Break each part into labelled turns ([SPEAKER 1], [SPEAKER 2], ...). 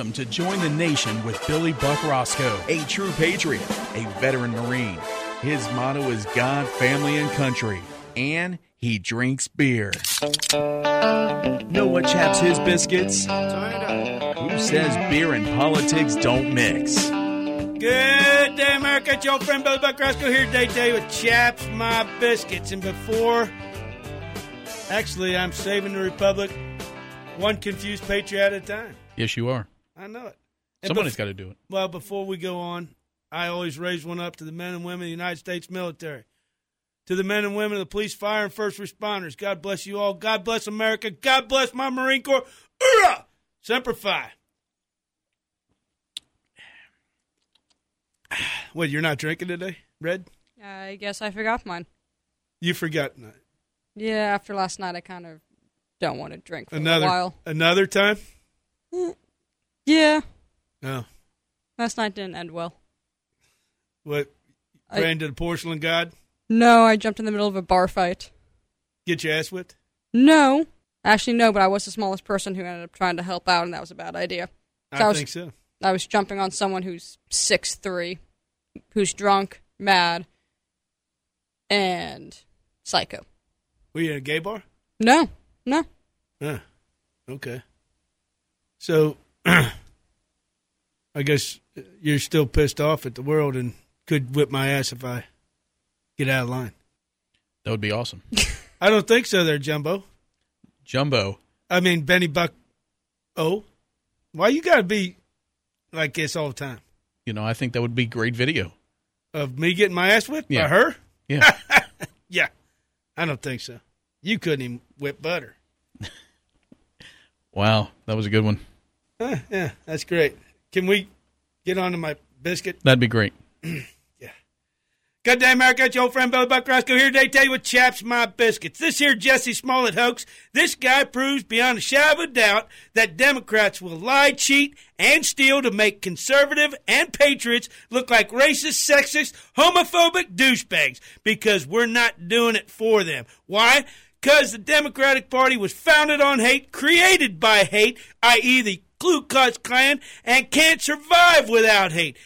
[SPEAKER 1] Welcome to Join the Nation with Billy Buck Roscoe.
[SPEAKER 2] A true patriot, a veteran Marine. His motto is God, family, and country. And he drinks beer. Know what chaps his biscuits? Who says beer and politics don't mix?
[SPEAKER 3] Good day, America. It's your friend Billy Buck Roscoe here today to tell you what chaps my biscuits. And before, actually, I'm saving the Republic one confused patriot at a time.
[SPEAKER 1] Yes, you are.
[SPEAKER 3] I know it. And
[SPEAKER 1] Somebody's
[SPEAKER 3] bef-
[SPEAKER 1] got to do it.
[SPEAKER 3] Well, before we go on, I always raise one up to the men and women of the United States military. To the men and women of the police, fire, and first responders. God bless you all. God bless America. God bless my Marine Corps. Hoorah! Semper Fi. What, you're not drinking today, Red?
[SPEAKER 4] I guess I forgot mine.
[SPEAKER 3] You forgot not.
[SPEAKER 4] Yeah, after last night, I kind of don't want to drink for
[SPEAKER 3] another
[SPEAKER 4] a while.
[SPEAKER 3] another time. Mm.
[SPEAKER 4] Yeah,
[SPEAKER 3] No,
[SPEAKER 4] last night didn't end well.
[SPEAKER 3] what?
[SPEAKER 4] I-
[SPEAKER 3] Praying to the porcelain god.
[SPEAKER 4] No, I jumped in the middle of a bar fight.
[SPEAKER 3] Get your ass whipped.
[SPEAKER 4] No, actually, no, but I was the smallest person who ended up trying to help out, and that was a bad idea. So
[SPEAKER 3] I,
[SPEAKER 4] was,
[SPEAKER 3] think so.
[SPEAKER 4] I was jumping on someone who's six three, who's drunk, mad, and psycho.
[SPEAKER 3] Were you in a gay bar?
[SPEAKER 4] No, no.
[SPEAKER 3] Huh. Okay. So, I guess you're still pissed off at the world and could whip my ass if I get out of line.
[SPEAKER 1] That would be awesome.
[SPEAKER 3] I don't think so, there, Jumbo.
[SPEAKER 1] Jumbo.
[SPEAKER 3] I mean, Benny Buck. Oh, why you got to be like this all the time?
[SPEAKER 1] You know, I think that would be great video.
[SPEAKER 3] Of me getting my ass whipped
[SPEAKER 1] Yeah.
[SPEAKER 3] by her?
[SPEAKER 1] Yeah.
[SPEAKER 3] Yeah, I don't think so. You couldn't even whip butter.
[SPEAKER 1] wow, that was a good one.
[SPEAKER 3] Yeah, that's great. Can we get on to my biscuit?
[SPEAKER 1] That'd be great.
[SPEAKER 3] Good day, America. It's your old friend Billy Buck Roscoe here today to tell you what chaps my biscuits. This here Jussie Smollett hoax, this guy proves beyond a shadow of a doubt that Democrats will lie, cheat, and steal to make conservative and patriots look like racist, sexist, homophobic douchebags because we're not doing it for them. Why? Because the Democratic Party was founded on hate, created by hate, i.e., the Ku Klux Klan, and can't survive without hate.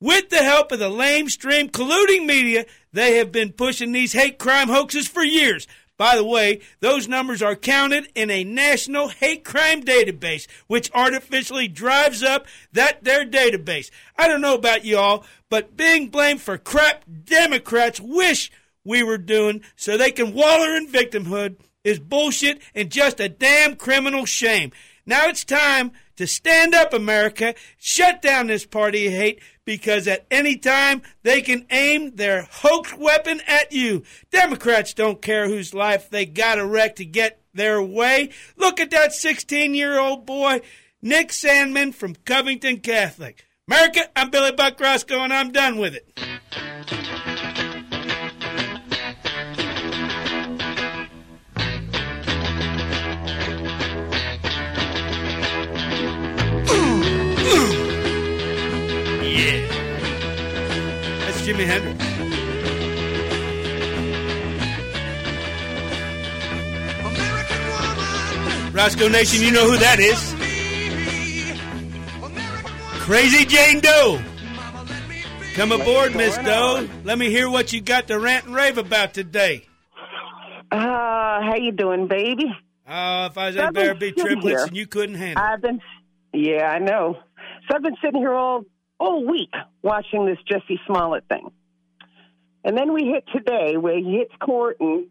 [SPEAKER 3] With the help of the lamestream colluding media, they have been pushing these hate crime hoaxes for years. By the way, those numbers are counted in a national hate crime database, which artificially drives up that their database. I don't know about y'all, but being blamed for crap Democrats wish we were doing so they can waller in victimhood is bullshit and just a damn criminal shame. Now it's time to stand up, America, shut down this party of hate, because at any time they can aim their hoax weapon at you. Democrats don't care whose life they got to wreck to get their way. Look at that 16 year old boy, Nick Sandmann from Covington Catholic. America, I'm Billy Buck Roscoe, and I'm done with it. Jimi Hendrix. Roscoe Nation, you know who that is. Crazy Jane Doe. Come aboard, Miss Doe. Let me hear what you got to rant and rave about today.
[SPEAKER 5] Uh, how you doing, baby?
[SPEAKER 3] Oh, if I was
[SPEAKER 5] I've
[SPEAKER 3] in there,
[SPEAKER 5] been
[SPEAKER 3] it'd be triplets
[SPEAKER 5] here.
[SPEAKER 3] and you couldn't handle it.
[SPEAKER 5] I've been, yeah, I know. So I've been sitting here all all week watching this Jussie Smollett thing, and then we hit today where he hits court and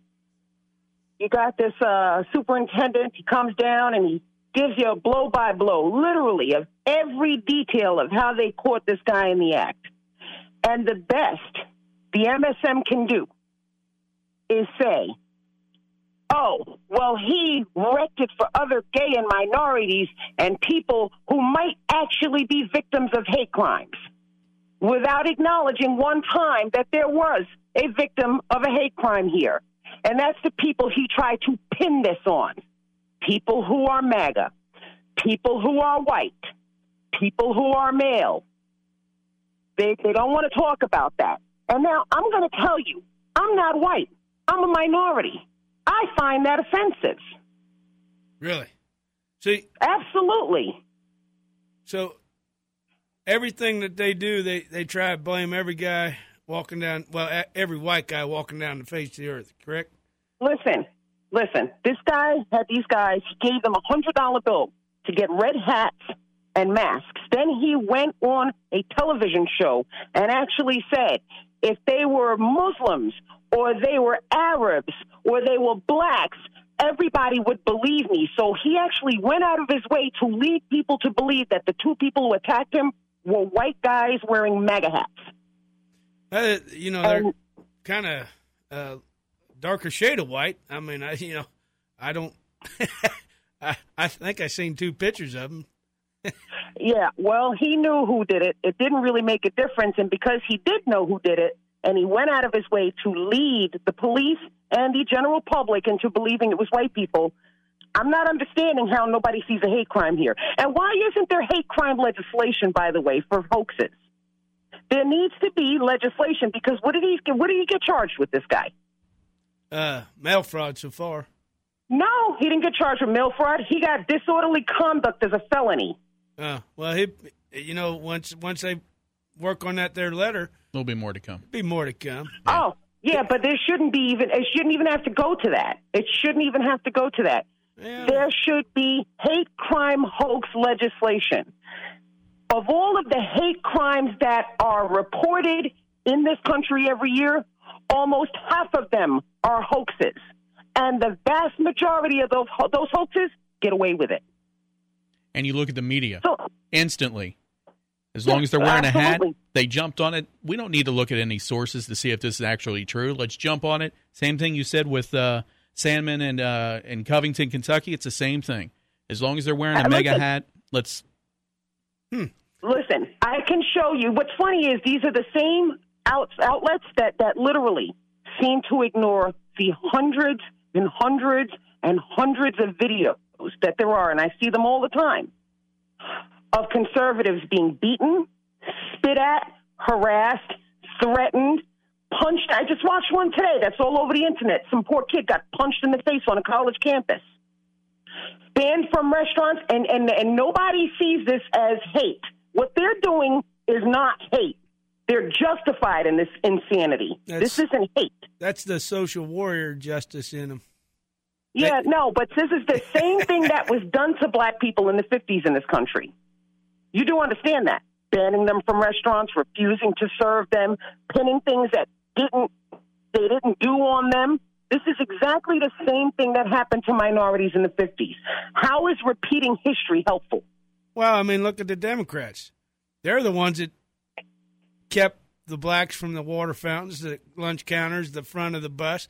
[SPEAKER 5] you got this uh, superintendent. He comes down and he gives you a blow by blow, literally, of every detail of how they caught this guy in the act. And the best the MSM can do is say, oh, well, he wrecked it for other gay and minorities and people who might actually be victims of hate crimes without acknowledging one time that there was a victim of a hate crime here. And that's the people he tried to pin this on people who are MAGA, people who are white, people who are male. They, they don't want to talk about that. And now I'm going to tell you, I'm not white. I'm a minority. I find that offensive.
[SPEAKER 3] Really? See,
[SPEAKER 5] Absolutely.
[SPEAKER 3] So everything that they do, they they try to blame every guy walking down. Well, every white guy walking down the face of the earth. Correct?
[SPEAKER 5] Listen, listen. This guy had these guys. He gave them a hundred dollar bill to get red hats and masks. Then he went on a television show and actually said if they were Muslims or they were Arabs or they were blacks, everybody would believe me. So he actually went out of his way to lead people to believe that the two people who attacked him were white guys wearing MAGA hats.
[SPEAKER 3] Uh, you know, they're kind of uh, darker shade of white. I mean, I you know, I don't. I I think I seen two pictures of them.
[SPEAKER 5] Yeah, well, he knew who did it. It didn't really make a difference. And because he did know who did it, and he went out of his way to lead the police and the general public into believing it was white people, I'm not understanding how nobody sees a hate crime here. And why isn't there hate crime legislation, by the way, for hoaxes? There needs to be legislation because what did he what did he get charged with? This guy?
[SPEAKER 3] Uh, mail fraud so far.
[SPEAKER 5] No, he didn't get charged with mail fraud. He got disorderly conduct as a felony.
[SPEAKER 3] Uh, well, he, you know, once once they work on that their letter,
[SPEAKER 1] There'll be more to come.
[SPEAKER 3] be more to come.
[SPEAKER 5] Oh, yeah, but there shouldn't be even. It shouldn't even have to go to that. It shouldn't even have to go to that.
[SPEAKER 3] Yeah.
[SPEAKER 5] There should be hate crime hoax legislation. Of all of the hate crimes that are reported in this country every year, almost half of them are hoaxes, and the vast majority of those those hoaxes get away with it.
[SPEAKER 1] And you look at the media
[SPEAKER 5] So
[SPEAKER 1] instantly. As
[SPEAKER 5] Yeah,
[SPEAKER 1] long as they're wearing a hat, they jumped on it. We don't need to look at any sources to see if this is actually true. Let's jump on it. Same thing you said with uh, Sandmann and uh, in Covington, Kentucky. It's the same thing. As long as they're wearing a
[SPEAKER 5] Uh,
[SPEAKER 1] MAGA
[SPEAKER 5] listen.
[SPEAKER 1] hat, let's.
[SPEAKER 5] Listen, I can show you. What's funny is these are the same out, outlets that, that literally seem to ignore the hundreds and hundreds and hundreds of videos that there are, and I see them all the time, of conservatives being beaten, spit at, harassed, threatened, punched. I just watched one today that's all over the internet. Some poor kid got punched in the face on a college campus banned from restaurants, and, and, and nobody sees this as hate. What they're doing is not hate. They're justified in this insanity.
[SPEAKER 3] That's-
[SPEAKER 5] this isn't hate.
[SPEAKER 3] That's the social warrior justice in them.
[SPEAKER 5] Yeah, no, but this is the same thing that was done to black people in the 50s in this country. You do understand that. Banning them from restaurants, refusing to serve them, pinning things that didn't they didn't do on them. This is exactly the same thing that happened to minorities in the 50s. How is repeating history helpful?
[SPEAKER 3] Well, I mean, look at the Democrats. They're the ones that kept the blacks from the water fountains, the lunch counters, the front of the bus.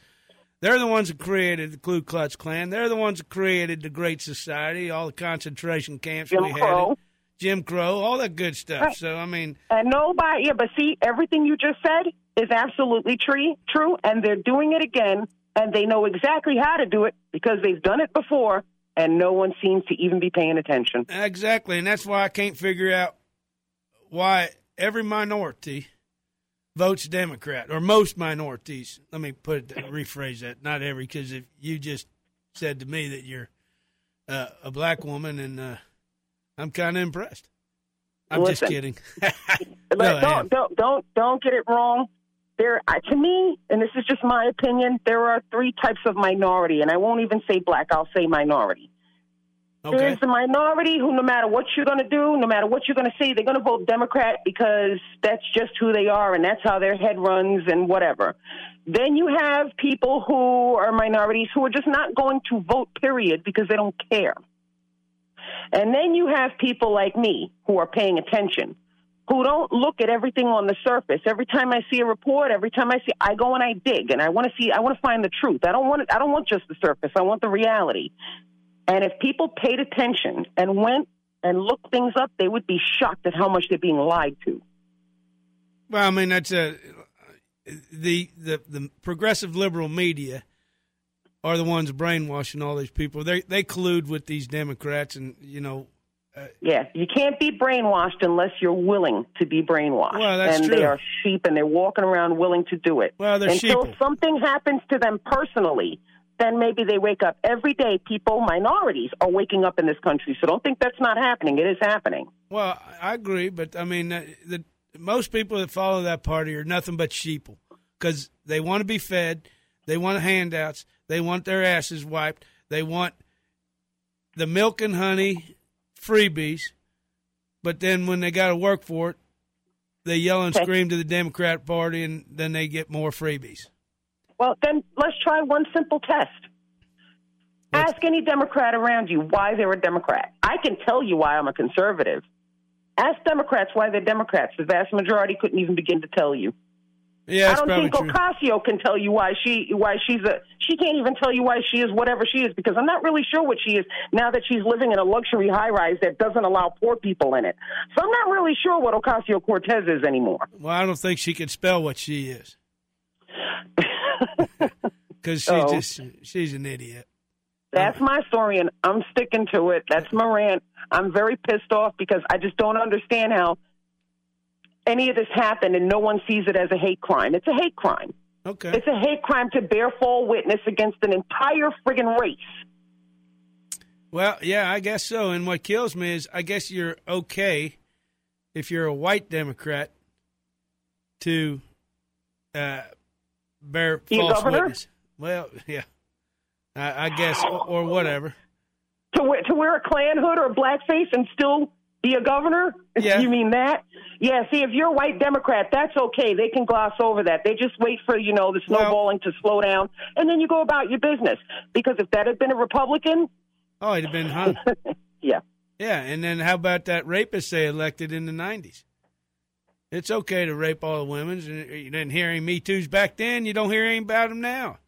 [SPEAKER 3] They're the ones that created the Ku Klux Klan. They're the ones that created the Great Society, all the concentration camps
[SPEAKER 5] Jim
[SPEAKER 3] we
[SPEAKER 5] Crow.
[SPEAKER 3] Jim Crow, all that good stuff.
[SPEAKER 5] Right.
[SPEAKER 3] So, I mean,
[SPEAKER 5] And nobody, yeah, but see, everything you just said is absolutely true, true, and they're doing it again, and they know exactly how to do it because they've done it before, and no one seems to even be paying attention.
[SPEAKER 3] exactly, and that's why I can't figure out why every minority votes Democrat, or most minorities. Let me put it, rephrase that. Not every, because if you just said to me that you're uh, a black woman, and uh, I'm kind of impressed. I'm just kidding. No,
[SPEAKER 5] don't, don't, don't, don't get it wrong. There, to me, and this is just my opinion, there are three types of minority, and I won't even say black. I'll say minority.
[SPEAKER 3] Okay.
[SPEAKER 5] There's the minority who, no matter what you're going to do, no matter what you're going to say, they're going to vote Democrat because that's just who they are and that's how their head runs and whatever. Then you have people who are minorities who are just not going to vote, period, because they don't care. And then you have people like me who are paying attention, who don't look at everything on the surface. Every time I see a report, every time I see, I go and I dig, and I want to see, I want to find the truth. I don't want, I don't want just the surface. I want the reality. And if people paid attention and went and looked things up, they would be shocked at how much they're being lied to.
[SPEAKER 3] Well, I mean that's a the the the progressive liberal media are the ones brainwashing all these people. They they collude with these Democrats, and you know,
[SPEAKER 5] Yeah, you can't be brainwashed unless you're willing to be brainwashed.
[SPEAKER 3] Well, that's
[SPEAKER 5] and
[SPEAKER 3] true.
[SPEAKER 5] they are sheep, and they're walking around willing to do it.
[SPEAKER 3] Well, they're
[SPEAKER 5] Until
[SPEAKER 3] sheeple.
[SPEAKER 5] something happens to them personally, then maybe they wake up. Every day, people, minorities, are waking up in this country. So don't think that's not happening. It is happening.
[SPEAKER 3] Well, I agree, but I mean, uh, the, most people that follow that party are nothing but sheeple because they want to be fed, they want handouts, they want their asses wiped, they want the milk and honey freebies, but then when they got to work for it, they yell and
[SPEAKER 5] Okay.
[SPEAKER 3] scream to the Democrat Party, and then they get more freebies.
[SPEAKER 5] Well, then let's try one simple test. Ask any Democrat around you why they're a Democrat. I can tell you why I'm a conservative. Ask Democrats why they're Democrats. The vast majority couldn't even begin to tell you.
[SPEAKER 3] Yeah,
[SPEAKER 5] I don't think
[SPEAKER 3] true.
[SPEAKER 5] Ocasio can tell you why she why she's a she can't even tell you why she is whatever she is because I'm not really sure what she is now that she's living in a luxury high rise that doesn't allow poor people in it. So I'm not really sure what Ocasio Cortez is anymore.
[SPEAKER 3] Well, I don't think she can spell what she is because she's
[SPEAKER 5] Oh.
[SPEAKER 3] just she's an idiot.
[SPEAKER 5] That's my story, and I'm sticking to it. That's my rant. I'm very pissed off because I just don't understand how any of this happened and no one sees it as a hate crime. It's a hate crime.
[SPEAKER 3] Okay.
[SPEAKER 5] It's a hate crime to bear false witness against an entire friggin' race.
[SPEAKER 3] Well, yeah, I guess so. And what kills me is I guess you're okay if you're a white Democrat to uh, bear
[SPEAKER 5] Be a
[SPEAKER 3] false
[SPEAKER 5] governor?
[SPEAKER 3] witness. Well, yeah, I, I guess, or, or whatever.
[SPEAKER 5] To wear, to wear a Klan hood or a blackface and still be a governor?
[SPEAKER 3] Yeah.
[SPEAKER 5] You mean that? Yeah, see, if you're a white Democrat, that's okay. They can gloss over that. They just wait for, you know, the
[SPEAKER 3] Well-
[SPEAKER 5] snowballing to slow down, and then you go about your business. Because if that had been a Republican,
[SPEAKER 3] Oh, it'd have been hung.
[SPEAKER 5] yeah.
[SPEAKER 3] yeah, and then how about that rapist they elected in the '90s? It's okay to rape all the women. and You didn't hear any Me Too's back then. You don't hear any about them now.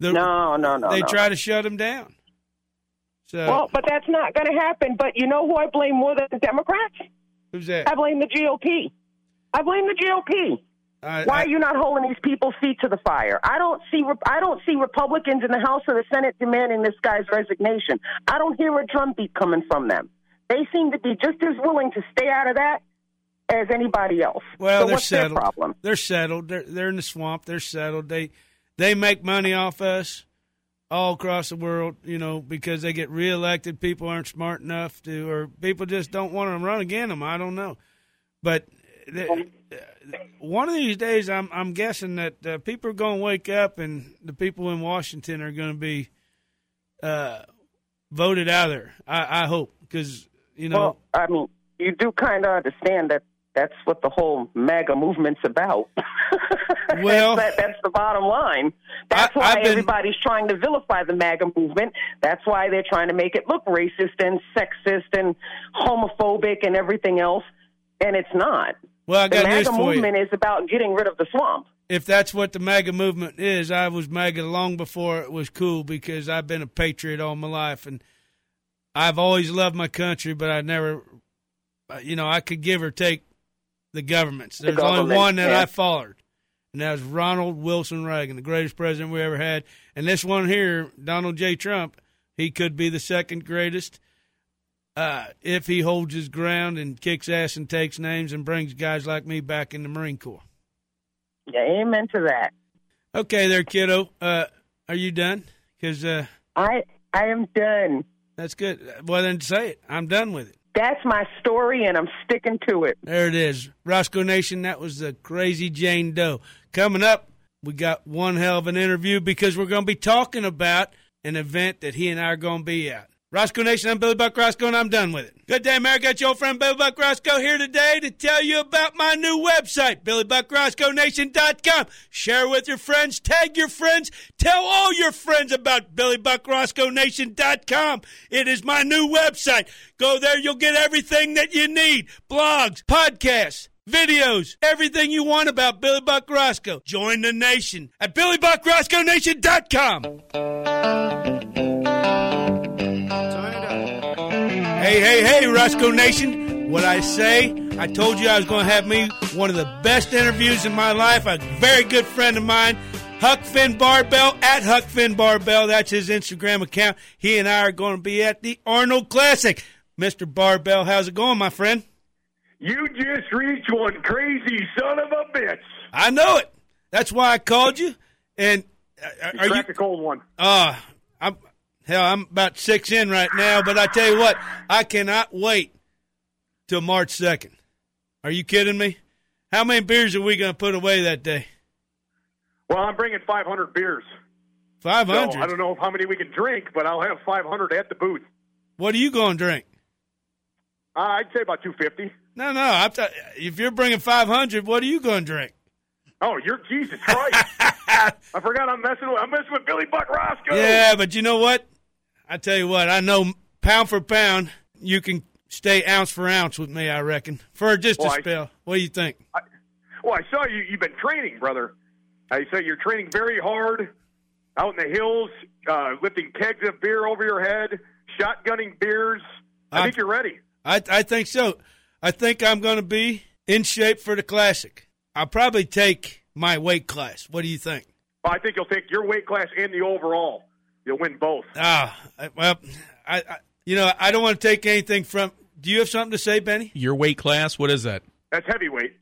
[SPEAKER 3] The,
[SPEAKER 5] No, no, no.
[SPEAKER 3] they
[SPEAKER 5] no.
[SPEAKER 3] try to shut them down. So uh,
[SPEAKER 5] Well, but that's not going to happen. But you know who I blame more than the Democrats?
[SPEAKER 3] who's that?
[SPEAKER 5] I blame the GOP. I blame the GOP.
[SPEAKER 3] Uh, I-
[SPEAKER 5] Why
[SPEAKER 3] I-
[SPEAKER 5] are you not holding these people's feet to the fire? I don't see I don't see Republicans in the House or the Senate demanding this guy's resignation. I don't hear a drumbeat coming from them. They seem to be just as willing to stay out of that as anybody else.
[SPEAKER 3] Well,
[SPEAKER 5] so
[SPEAKER 3] they're
[SPEAKER 5] what's
[SPEAKER 3] settled.
[SPEAKER 5] their problem?
[SPEAKER 3] They're settled. They're they're in the swamp. They're settled. They they make money off us all across the world. You know because they get reelected. People aren't smart enough to, or people just don't want to run again them. I don't know, but. The, one of these days, I'm I'm guessing that uh, people are going to wake up, and the people in Washington are going to be uh, voted out of there. I, I hope because you know
[SPEAKER 5] Well, I mean, you do kind of understand that that's what the whole MAGA movement's about.
[SPEAKER 3] Well-
[SPEAKER 5] that's, that, that's the bottom line. That's
[SPEAKER 3] I-
[SPEAKER 5] why
[SPEAKER 3] been-
[SPEAKER 5] everybody's trying to vilify the MAGA movement. That's why they're trying to make it look racist and sexist and homophobic and everything else. And it's not.
[SPEAKER 3] well, I
[SPEAKER 5] The
[SPEAKER 3] got news
[SPEAKER 5] MAGA
[SPEAKER 3] you.
[SPEAKER 5] movement is about getting rid of the swamp.
[SPEAKER 3] if that's what the MAGA movement is, I was MAGA long before it was cool because I've been a patriot all my life and I've always loved my country, but I never, uh, you know, I could give or take the governments. There's only
[SPEAKER 5] government,
[SPEAKER 3] one that
[SPEAKER 5] yeah.
[SPEAKER 3] I followed, and that was Ronald Wilson Reagan, the greatest president we ever had. And this one here, Donald J. Trump, he could be the second greatest. Uh, if he holds his ground and kicks ass and takes names and brings guys like me back in the Marine Corps.
[SPEAKER 5] Yeah, amen to that.
[SPEAKER 3] Okay, there, kiddo. Uh, are you done? Because uh,
[SPEAKER 5] I I am done.
[SPEAKER 3] that's good. Well, then say it. I'm done with it.
[SPEAKER 5] That's my story, and I'm sticking to it.
[SPEAKER 3] There it is. Roscoe Nation, that was the crazy Jane Doe. Coming up, we got one hell of an interview because we're going to be talking about an event that he and I are going to be at. Roscoe Nation, I'm Billy Buck Roscoe, and I'm done with it. Good day, America. It's your old friend Billy Buck Roscoe here today to tell you about my new website, BillyBuckRoscoeNation.com. Share with your friends, tag your friends, tell all your friends about BillyBuckRoscoeNation.com. It is my new website. Go there, you'll get everything that you need blogs, podcasts, videos, everything you want about Billy Buck Roscoe. Join the nation at BillyBuckRoscoeNation.com. Hey, hey, hey, Roscoe Nation. What I say, I told you I was going to have me one of the best interviews in my life. A very good friend of mine, Huck Finn Barbell, at Huck Finn Barbell. That's his Instagram account. He and I are going to be at the Arnold Classic. Mr. Barbell, how's it going, my friend?
[SPEAKER 6] You just reached one crazy son of a bitch.
[SPEAKER 3] I know it. That's why I called you. And are
[SPEAKER 6] You
[SPEAKER 3] you?
[SPEAKER 6] cracked a cold one.
[SPEAKER 3] Uh, I'm hell. I'm about six in right now, but I tell you what, I cannot wait till March second. Are you kidding me? How many beers are we going to put away that day?
[SPEAKER 6] Well, I'm bringing 500 beers.
[SPEAKER 3] 500?
[SPEAKER 6] So I don't know how many we can drink, but I'll have 500 at the booth.
[SPEAKER 3] what are you going to drink?
[SPEAKER 6] Uh, I'd say about 250.
[SPEAKER 3] No, no. T- if you're bringing five hundred, what are you going to drink?
[SPEAKER 6] Oh, you're Jesus Christ! I forgot I'm messing with I'm messing with Billy Buck Roscoe.
[SPEAKER 3] Yeah, but you know what? I tell you what. I know pound for pound, you can stay ounce for ounce with me. I reckon for just a
[SPEAKER 6] Well, I-
[SPEAKER 3] spell. What do you think?
[SPEAKER 6] Well, I saw you. You've been training, brother. I saw you're training very hard out in the hills, uh, lifting kegs of beer over your head, shotgunning beers. I
[SPEAKER 3] I'm-
[SPEAKER 6] think you're ready.
[SPEAKER 3] I I think so. I think I'm going to be in shape for the classic. I'll probably take my weight class. What do you think?
[SPEAKER 6] Well, I think you'll take your weight class and the overall. You'll win both.
[SPEAKER 3] Ah, I- well, I, I you know I don't want to take anything from. Do you have something to say, Benny?
[SPEAKER 1] Your weight class, what is that?
[SPEAKER 6] That's heavyweight.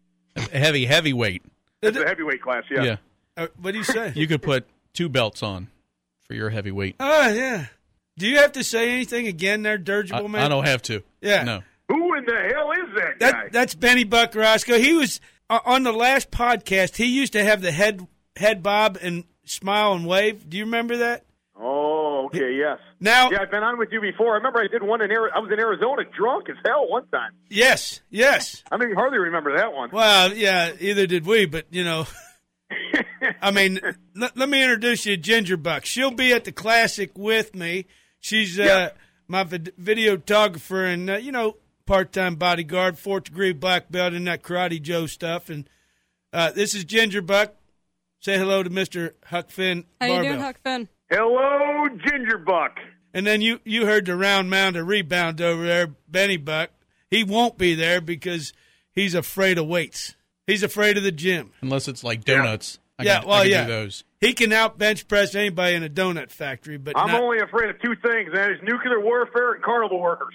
[SPEAKER 1] Heavy, heavyweight.
[SPEAKER 6] That's the heavyweight class. Yeah.
[SPEAKER 1] Yeah.
[SPEAKER 3] Uh, what do you say?
[SPEAKER 1] You could put two belts on for your heavyweight.
[SPEAKER 3] oh yeah. Do you have to say anything again, there,
[SPEAKER 1] I,
[SPEAKER 3] dirigible man?
[SPEAKER 1] I don't have to.
[SPEAKER 3] Yeah.
[SPEAKER 1] No.
[SPEAKER 6] Who in the hell is that guy?
[SPEAKER 3] That's Benny Buck Roscoe. He was on the last podcast. He used to have the head head bob and smile and wave. Do you remember that?
[SPEAKER 6] oh, okay. Yes.
[SPEAKER 3] Now,
[SPEAKER 6] Yeah, I've been on with you before. I remember I did one in Ari- I was in Arizona, drunk as hell one time.
[SPEAKER 3] yes, yes.
[SPEAKER 6] I mean, hardly remember that one.
[SPEAKER 3] Well, yeah, either did we, but you know, I mean, let, let me introduce you to Ginger Buck. She'll be at the classic with me. She's uh,
[SPEAKER 6] Yeah.
[SPEAKER 3] my vid- videographer and uh, you know, part-time bodyguard, fourth degree black belt in that karate Joe stuff. And uh, this is Ginger Buck. Say hello to Mister Huck Finn.
[SPEAKER 4] How you doing, Huck Finn?
[SPEAKER 6] Hello, Ginger Buck.
[SPEAKER 3] And then you you heard the round mound of rebound over there, Benny Buck. He won't be there because he's afraid of weights. He's afraid of the gym.
[SPEAKER 1] Unless it's like donuts. I
[SPEAKER 3] Yeah,
[SPEAKER 1] can,
[SPEAKER 3] well,
[SPEAKER 1] I can
[SPEAKER 3] yeah.
[SPEAKER 1] do those.
[SPEAKER 3] He can out bench press anybody in a donut factory, but
[SPEAKER 6] I'm
[SPEAKER 3] not,
[SPEAKER 6] only afraid of two things, and that is nuclear warfare and carnival workers.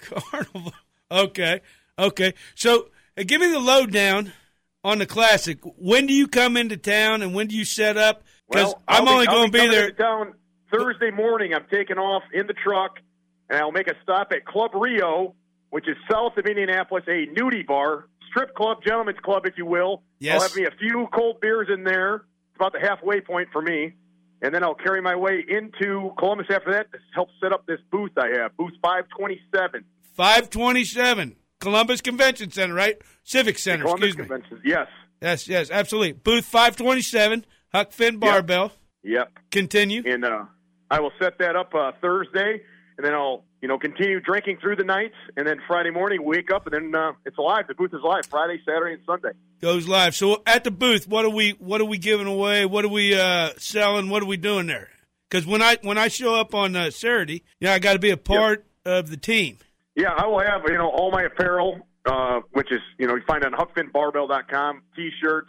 [SPEAKER 3] Carnival. Okay, okay. So uh, give me the lowdown on the classic. When do you come into town, and when do you set up? Because
[SPEAKER 6] Well,
[SPEAKER 3] I'm
[SPEAKER 6] I'll
[SPEAKER 3] only going to be there.
[SPEAKER 6] into Town Thursday morning. I'm taking off in the truck, and I'll make a stop at Club Rio, which is south of Indianapolis, a nudie bar, strip club, gentlemen's club, if you will.
[SPEAKER 3] Yes.
[SPEAKER 6] I'll have me a few cold beers in there. It's about the halfway point for me. And then I'll carry my way into Columbus after that to help set up this booth I have, booth 527.
[SPEAKER 3] 527 Columbus Convention Center, right? Civic Center.
[SPEAKER 6] Columbus
[SPEAKER 3] excuse me.
[SPEAKER 6] Convention. Yes.
[SPEAKER 3] Yes, yes, absolutely. Booth 527, Huck Finn Barbell.
[SPEAKER 6] Yep.
[SPEAKER 3] Continue.
[SPEAKER 6] and uh, I will set that up uh, Thursday, and then I'll you know continue drinking through the nights, and then Friday morning wake up, and then uh, it's live. The booth is live Friday, Saturday, and Sunday.
[SPEAKER 3] Goes live. So at the booth, what are we? What are we giving away? What are we uh, selling? What are we doing there? Because when I when I show up on uh, Saturday, yeah, I got to be a part of the team.
[SPEAKER 6] Yeah, I will have you know all my apparel, uh, which is you know you find on HuckFinnBarbell.com, t-shirts,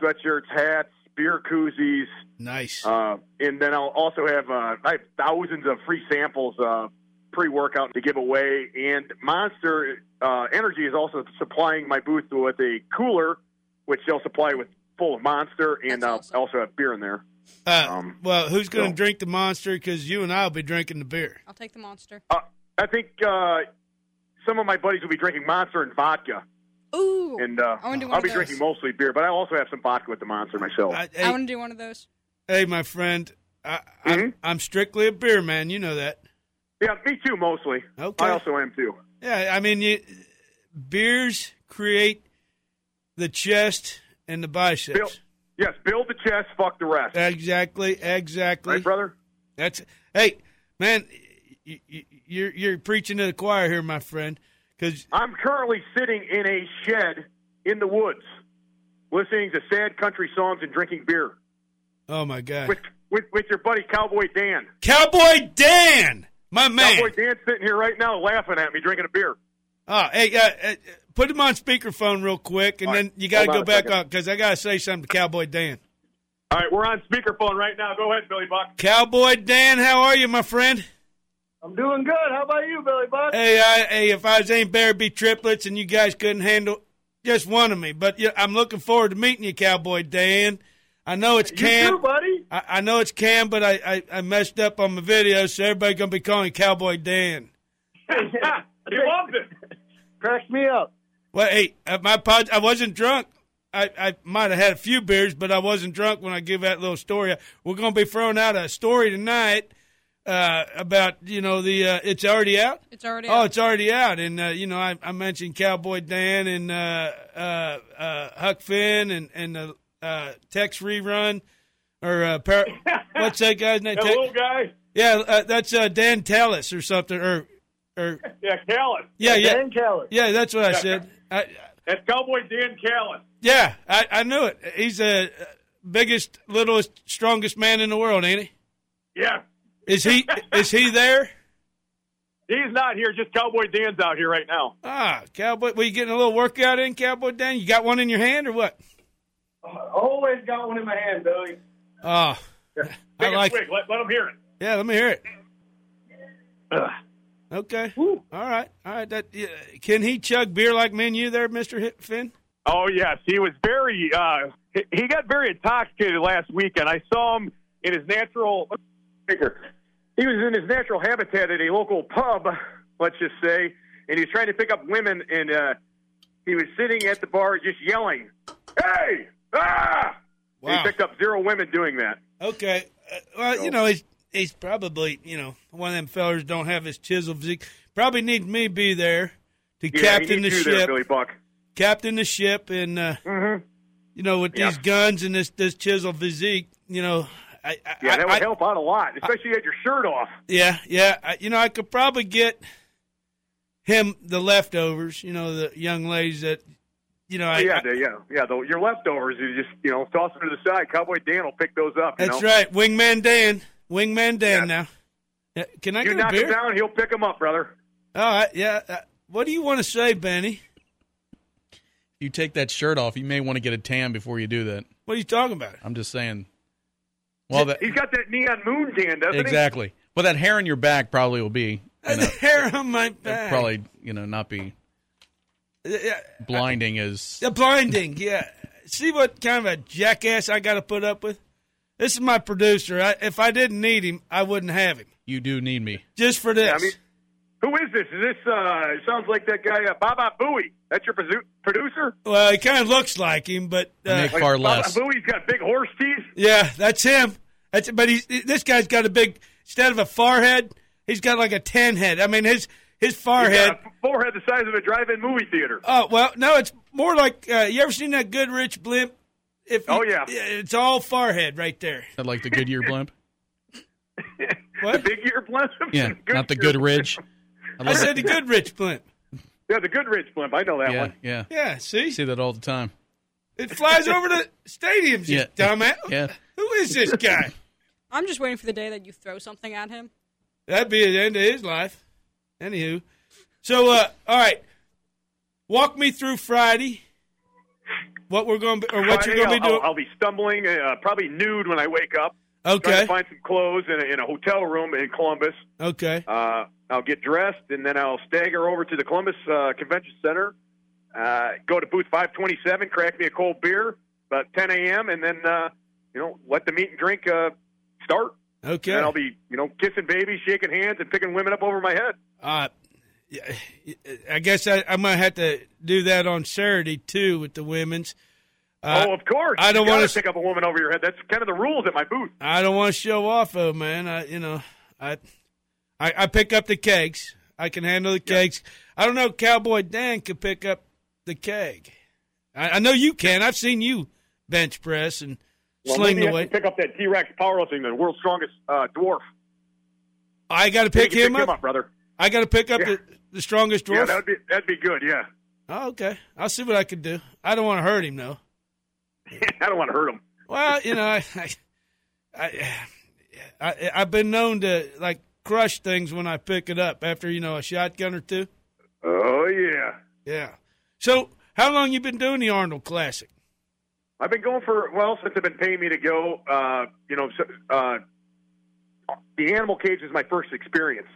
[SPEAKER 6] sweatshirts, hats, beer koozies,
[SPEAKER 3] Nice.
[SPEAKER 6] uh, and then I'll also have uh, I have thousands of free samples. Uh, pre-workout to give away, and Monster uh, Energy is also supplying my booth with a cooler, which they'll supply with full of Monster, and uh,
[SPEAKER 4] That's awesome.
[SPEAKER 6] also have beer in there.
[SPEAKER 3] Uh,
[SPEAKER 6] um,
[SPEAKER 3] well, who's going to
[SPEAKER 6] so-
[SPEAKER 3] drink the monster? Because you and I will be drinking the beer.
[SPEAKER 4] I'll take the monster.
[SPEAKER 6] Uh, I think uh, some of my buddies will be drinking Monster and vodka,
[SPEAKER 4] Ooh,
[SPEAKER 6] and uh,
[SPEAKER 4] I wanna do one
[SPEAKER 6] I'll be
[SPEAKER 4] those.
[SPEAKER 6] drinking mostly beer, but I also have some vodka with the Monster myself.
[SPEAKER 3] I,
[SPEAKER 4] I want to do one of those.
[SPEAKER 3] hey, my friend, I. I'm, I'm strictly a beer man. You know that.
[SPEAKER 6] Yeah, me too, mostly.
[SPEAKER 3] Okay.
[SPEAKER 6] I also am too.
[SPEAKER 3] Yeah, I mean, you, beers create the chest and the biceps.
[SPEAKER 6] Bill, yes, build the chest, fuck the rest.
[SPEAKER 3] Exactly, exactly.
[SPEAKER 6] right, brother?
[SPEAKER 3] That's hey, man, you, you, you're you're preaching to the choir here, my friend. Because
[SPEAKER 6] I'm currently sitting in a shed in the woods, listening to sad country songs and drinking beer
[SPEAKER 3] oh my god,
[SPEAKER 6] with with, with your buddy Cowboy Dan.
[SPEAKER 3] Cowboy Dan, my man.
[SPEAKER 6] Cowboy Dan's sitting here right now laughing at me drinking a beer.
[SPEAKER 3] Oh, hey, uh, uh, put him on speakerphone real quick, and
[SPEAKER 6] All
[SPEAKER 3] then
[SPEAKER 6] right,
[SPEAKER 3] you got to go
[SPEAKER 6] on
[SPEAKER 3] back
[SPEAKER 6] second.
[SPEAKER 3] up because I got to say something to Cowboy Dan.
[SPEAKER 6] All right, we're on speakerphone right now. Go ahead, Billy Buck.
[SPEAKER 3] Cowboy Dan, how are you, my friend?
[SPEAKER 6] I'm doing good. How about you, Billy Buck?
[SPEAKER 3] Hey, I, hey, if I was Ain't Bear, it'd be triplets, and you guys couldn't handle just one of me. But yeah, I'm looking forward to meeting you, Cowboy Dan. I know it's
[SPEAKER 6] You
[SPEAKER 3] Cam.
[SPEAKER 6] too, buddy.
[SPEAKER 3] I, I know it's Cam, but I, I, I messed up on the video, so everybody gonna be calling Cowboy Dan.
[SPEAKER 6] he loves it.
[SPEAKER 7] Cracks me up.
[SPEAKER 3] Well, hey, uh, my pod, I wasn't drunk. I, I might have had a few beers, but I wasn't drunk when I give that little story. We're going to be throwing out a story tonight uh, about you know the uh, it's already out.
[SPEAKER 4] It's already
[SPEAKER 3] Oh,
[SPEAKER 4] out.
[SPEAKER 3] it's already out, and uh, you know I, I mentioned Cowboy Dan and uh, uh, uh, Huck Finn and and the uh, Tex rerun or uh, par- what's that guy's name?
[SPEAKER 6] That
[SPEAKER 3] Tex-
[SPEAKER 6] little guy.
[SPEAKER 3] yeah, uh, that's uh, Dan Tellis or something or or
[SPEAKER 6] Yeah, Callis.
[SPEAKER 3] yeah yeah
[SPEAKER 7] Dan Keller.
[SPEAKER 3] yeah that's what I said. I,
[SPEAKER 6] That's Cowboy Dan Callis.
[SPEAKER 3] yeah, I, I knew it. He's the uh, biggest, littlest, strongest man in the world, ain't he?
[SPEAKER 6] Yeah.
[SPEAKER 3] Is he? is he there?
[SPEAKER 6] He's not here. Just Cowboy Dan's out here right now.
[SPEAKER 3] Ah, cowboy. Were you getting a little workout in, cowboy Dan? You got one in your hand or what?
[SPEAKER 7] Always got one in my hand, Billy.
[SPEAKER 3] Oh, I like.
[SPEAKER 6] a swig. Let, let him hear it.
[SPEAKER 3] Yeah, let me hear it.
[SPEAKER 6] Ugh.
[SPEAKER 3] Okay. All right. All right. That yeah. can he chug beer like me and you there, Mister Finn?
[SPEAKER 6] Oh yes, he was very. Uh, he- he got very intoxicated last weekend. I saw him in his natural. He was in his natural habitat at a local pub, let's just say, and he was trying to pick up women, and uh, he was sitting at the bar just yelling, "Hey, ah!"
[SPEAKER 3] Wow.
[SPEAKER 6] he picked up zero women doing that.
[SPEAKER 3] Okay. Uh, well, you know, he's he's probably you know one of them fellers don't have his chisel physique. Probably need me be there to
[SPEAKER 6] Yeah,
[SPEAKER 3] captain the
[SPEAKER 6] there,
[SPEAKER 3] ship,
[SPEAKER 6] Billy Buck.
[SPEAKER 3] captain the ship, and uh,
[SPEAKER 6] Mm-hmm.
[SPEAKER 3] you know with
[SPEAKER 6] Yeah.
[SPEAKER 3] these guns and this this chisel physique, you know. I, I,
[SPEAKER 6] Yeah, that would
[SPEAKER 3] I-
[SPEAKER 6] help out a lot, especially had your shirt off.
[SPEAKER 3] Yeah, yeah. I, you know, I could probably get him the leftovers. You know, the young ladies that, you know, I,
[SPEAKER 6] yeah,
[SPEAKER 3] I-
[SPEAKER 6] the, yeah, yeah. The, your leftovers, you just you know toss them to the side. Cowboy Dan will pick those up. You
[SPEAKER 3] that's
[SPEAKER 6] know?
[SPEAKER 3] right. Wingman Dan, Wingman Dan.
[SPEAKER 6] Yeah.
[SPEAKER 3] Now, Yeah, can I
[SPEAKER 6] You
[SPEAKER 3] get a
[SPEAKER 6] knock
[SPEAKER 3] beer?
[SPEAKER 6] him down, he'll pick them up, brother.
[SPEAKER 3] All right, yeah. Uh, what do you want to say, Benny?
[SPEAKER 1] You take that shirt off, you may want to get a tan before you do that.
[SPEAKER 3] What are you talking about?
[SPEAKER 1] I'm just saying. Well, that
[SPEAKER 6] He's got that neon moon tan, doesn't
[SPEAKER 1] exactly. Well, that hair on your back probably will be you know,
[SPEAKER 3] the hair on my back.
[SPEAKER 1] probably you know not be
[SPEAKER 3] Yeah,
[SPEAKER 1] blinding is
[SPEAKER 3] the blinding. Yeah. See what kind of a jackass I got to put up with. This is my producer. I, if I didn't need him, I wouldn't have him.
[SPEAKER 1] you do need me.
[SPEAKER 3] Just for this.
[SPEAKER 6] Yeah, I mean, Who is this? Is this? uh it Sounds like that guy, uh, Baba Booey. That's your producer.
[SPEAKER 3] well, he kind of looks like him, but uh,
[SPEAKER 1] Nick- Far
[SPEAKER 6] Baba
[SPEAKER 1] less.
[SPEAKER 6] Booey's got big horse teeth.
[SPEAKER 3] Yeah, that's him. That's but he's this guy's got a big instead of a forehead, he's got like a ten head. I mean his his
[SPEAKER 6] He's
[SPEAKER 3] forehead.
[SPEAKER 6] got a forehead the size of a drive-in movie theater.
[SPEAKER 3] Oh well, no, it's more like uh, you ever seen that Goodrich blimp? If
[SPEAKER 6] Oh,
[SPEAKER 3] you-
[SPEAKER 6] yeah.
[SPEAKER 3] it's all forehead right there.
[SPEAKER 1] Is that like the Goodyear blimp?
[SPEAKER 6] the
[SPEAKER 3] What?
[SPEAKER 6] big year blimp.
[SPEAKER 1] Yeah,
[SPEAKER 6] Good
[SPEAKER 1] not the
[SPEAKER 6] ear
[SPEAKER 1] Good Ridge. I
[SPEAKER 3] I said
[SPEAKER 1] that.
[SPEAKER 3] the Goodrich blimp.
[SPEAKER 6] Yeah, the Goodrich blimp. I know that
[SPEAKER 1] Yeah,
[SPEAKER 6] one.
[SPEAKER 1] yeah.
[SPEAKER 3] Yeah, see,
[SPEAKER 1] See that all the time.
[SPEAKER 3] it flies over the stadiums. You
[SPEAKER 1] Yeah.
[SPEAKER 3] dumbass.
[SPEAKER 1] Yeah.
[SPEAKER 3] Who is this guy?
[SPEAKER 4] I'm just waiting for the day that you throw something at him.
[SPEAKER 3] That'd be the end of his life. Anywho, so uh, all right, walk me through Friday. What we're going to or what
[SPEAKER 6] Friday,
[SPEAKER 3] you're going to be doing?
[SPEAKER 6] I'll, I'll be stumbling, uh, probably nude when I wake up.
[SPEAKER 3] Okay,
[SPEAKER 6] to find some clothes in a, in a hotel room in Columbus.
[SPEAKER 3] okay.
[SPEAKER 6] Uh, I'll get dressed and then I'll stagger over to the Columbus uh, Convention Center. Uh, go to booth 527, crack me a cold beer about 10 a.m. and then uh, you know let the meet and drink uh, start.
[SPEAKER 3] Okay.
[SPEAKER 6] And I'll be you know kissing babies, shaking hands, and picking women up over my head.
[SPEAKER 3] Uh, I guess I, I might have to do that on Saturday too with the women's. Uh,
[SPEAKER 6] oh, of course.
[SPEAKER 3] I don't wanna
[SPEAKER 6] pick up a woman over your head. That's kind of the rules at my booth.
[SPEAKER 3] I don't want to show off, though, man. I, you know, I, I, I pick up the kegs. I can handle the kegs. I don't know. Cowboy Dan could pick up the keg. I, I know you can. I've seen you bench press and
[SPEAKER 6] Well,
[SPEAKER 3] sling
[SPEAKER 6] maybe
[SPEAKER 3] the
[SPEAKER 6] have
[SPEAKER 3] weight.
[SPEAKER 6] pick up that T-Rex powerlifting, the world's strongest uh, dwarf.
[SPEAKER 3] I got to pick him
[SPEAKER 6] pick
[SPEAKER 3] up.
[SPEAKER 6] him up, brother.
[SPEAKER 3] I got to pick up
[SPEAKER 6] Yeah.
[SPEAKER 3] the, the strongest
[SPEAKER 6] Yeah,
[SPEAKER 3] dwarf.
[SPEAKER 6] that'd be that'd be good. Yeah,
[SPEAKER 3] oh, okay. I'll see what I can do. I don't want to hurt him though.
[SPEAKER 6] I don't want to hurt him.
[SPEAKER 3] Well, you know, I, I, I, I, I've been known to like crush things when I pick it up after you know a shotgun or two.
[SPEAKER 6] Oh yeah.
[SPEAKER 3] Yeah. So, how long you been doing the Arnold Classic?
[SPEAKER 6] I've been going for well since they've been paying me to go. Uh, you know, uh, the animal cage is my first experience,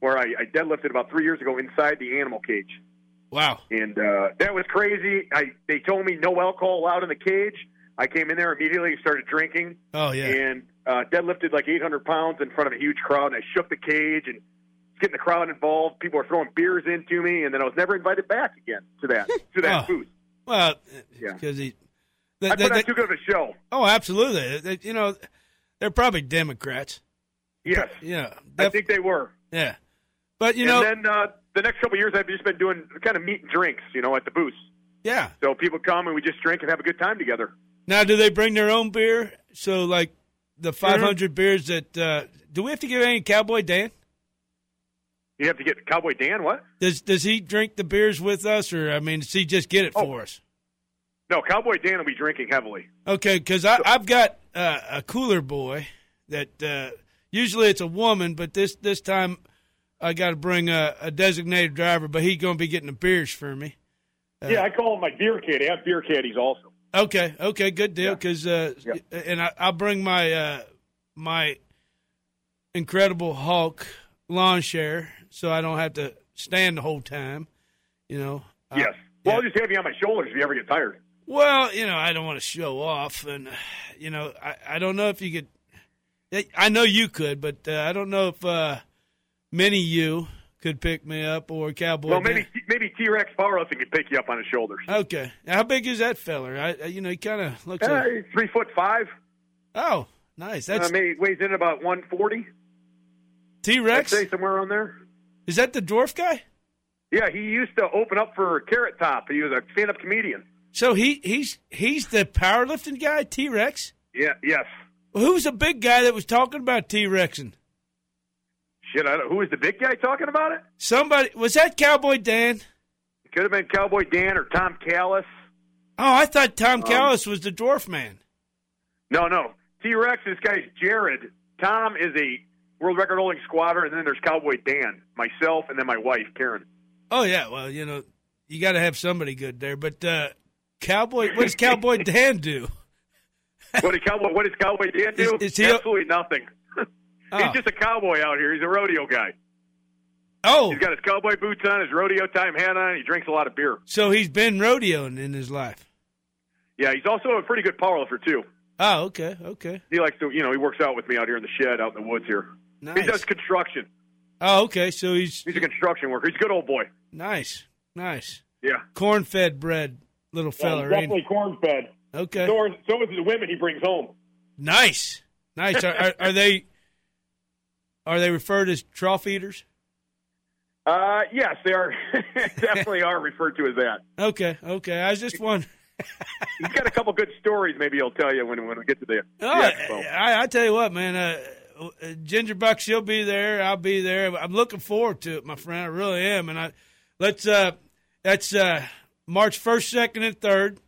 [SPEAKER 6] where I, I deadlifted about three years ago inside the animal cage,
[SPEAKER 3] Wow.
[SPEAKER 6] and uh, that was crazy. I they told me no alcohol allowed in the cage, I came in there immediately, started drinking,
[SPEAKER 3] Oh yeah.
[SPEAKER 6] and uh, deadlifted like 800 pounds in front of a huge crowd. And I shook the cage and getting the crowd involved. People were throwing beers into me, and then I was never invited back again to that to that
[SPEAKER 3] Oh.
[SPEAKER 6] booth.
[SPEAKER 3] Well,
[SPEAKER 6] Yeah.
[SPEAKER 3] because he.
[SPEAKER 6] I put on too good of a show.
[SPEAKER 3] oh, absolutely. They- you know, they're probably Democrats.
[SPEAKER 6] Yes,
[SPEAKER 3] Yeah.
[SPEAKER 6] I think they were.
[SPEAKER 3] yeah. But you know,
[SPEAKER 6] and then uh, the next couple of years, I've just been doing kind of meat and drinks, you know, at the booths.
[SPEAKER 3] yeah.
[SPEAKER 6] So people come and we just drink and have a good time together.
[SPEAKER 3] Now, do they bring their own beer? So, like the 500 beers that. Uh, do we have to give any Cowboy Dan?
[SPEAKER 6] You have to get Cowboy Dan. What?
[SPEAKER 3] Does Does he drink the beers with us, or I mean, does he just get it
[SPEAKER 6] Oh.
[SPEAKER 3] for us?
[SPEAKER 6] No, Cowboy Dan will be drinking heavily.
[SPEAKER 3] Okay, because I've got uh, a cooler boy that uh, usually it's a woman, but this this time I got to bring a, a designated driver, but he's going to be getting the beers for me.
[SPEAKER 6] yeah, I call him my beer caddy. I have beer caddies also.
[SPEAKER 3] Okay, okay, good deal.
[SPEAKER 6] Yeah.
[SPEAKER 3] Because uh,
[SPEAKER 6] Yeah.
[SPEAKER 3] and I, I'll bring my uh, my incredible Hulk lawn chair, so I don't have to stand the whole time. You know. Uh,
[SPEAKER 6] Yes. Well,
[SPEAKER 3] yeah.
[SPEAKER 6] I'll just have you on my shoulders if you ever get tired.
[SPEAKER 3] Well, you know, I don't want to show off, and you know, I, I don't know if you could. I know you could, but uh, I don't know if uh, many you could pick me up or Cowboy.
[SPEAKER 6] well,
[SPEAKER 3] Dan.
[SPEAKER 6] maybe maybe T Rex powerlifting could pick you up on his shoulders.
[SPEAKER 3] Okay, how big is that feller? I, you know, he kind of looks.
[SPEAKER 6] Uh,
[SPEAKER 3] like,
[SPEAKER 6] three foot five.
[SPEAKER 3] oh, nice. That's
[SPEAKER 6] uh, maybe weighs in about one forty.
[SPEAKER 3] T Rex.
[SPEAKER 6] say somewhere on there.
[SPEAKER 3] Is that the dwarf guy?
[SPEAKER 6] Yeah, he used to open up for Carrot Top. He was a stand-up comedian.
[SPEAKER 3] So he he's he's the powerlifting guy, T Rex.
[SPEAKER 6] Yeah. Yes.
[SPEAKER 3] Who's the big guy that was talking about T Rexing?
[SPEAKER 6] Shit. I don't, who was the big guy talking about it?
[SPEAKER 3] Somebody was that Cowboy Dan?
[SPEAKER 6] It Could have been Cowboy Dan or Tom Callis.
[SPEAKER 3] Oh, I thought Tom
[SPEAKER 6] Um,
[SPEAKER 3] Callis was the dwarf man.
[SPEAKER 6] No, no. T Rex, this guy's Jared. Tom is a world record holding squatter, and then there's Cowboy Dan, myself, and then my wife, Karen.
[SPEAKER 3] Oh yeah, well you know you got to have somebody good there. But uh, Cowboy, what does Cowboy Dan do?
[SPEAKER 6] What did Cowboy what does Cowboy Dan do?
[SPEAKER 3] Is- is he a-
[SPEAKER 6] Absolutely nothing.
[SPEAKER 3] Oh.
[SPEAKER 6] He's just a cowboy out here. He's a rodeo guy.
[SPEAKER 3] Oh,
[SPEAKER 6] He's got his cowboy boots on, his rodeo time hat on, and he drinks a lot of beer.
[SPEAKER 3] so he's been rodeoing in his life.
[SPEAKER 6] Yeah, he's also a pretty good powerlifter too.
[SPEAKER 3] Oh, okay, okay,
[SPEAKER 6] He likes to, you know, he works out with me out here in the shed, out in the woods here.
[SPEAKER 3] nice.
[SPEAKER 6] He does construction.
[SPEAKER 3] Oh, okay, so he's
[SPEAKER 6] He's a construction worker. He's a good old boy.
[SPEAKER 3] nice, nice.
[SPEAKER 6] Yeah,
[SPEAKER 3] Corn-fed bread, little fella. ain't
[SPEAKER 6] definitely corn fed.
[SPEAKER 3] Okay,
[SPEAKER 6] So, are, so is the women he brings home.
[SPEAKER 3] nice, nice. Are, are, are they are they referred as trough eaters?
[SPEAKER 6] Uh, yes, they are definitely are referred to as that.
[SPEAKER 3] Okay, okay. I was just wondering.
[SPEAKER 6] He's got a couple good stories. Maybe he'll tell you when when we get to the, the
[SPEAKER 3] Oh,
[SPEAKER 6] expo.
[SPEAKER 3] I, I tell you what, man. Uh, uh, Ginger Buck, she'll be there. I'll be there. I'm looking forward to it, my friend. I really am. And I let's. Uh, that's uh, March first, second, and third.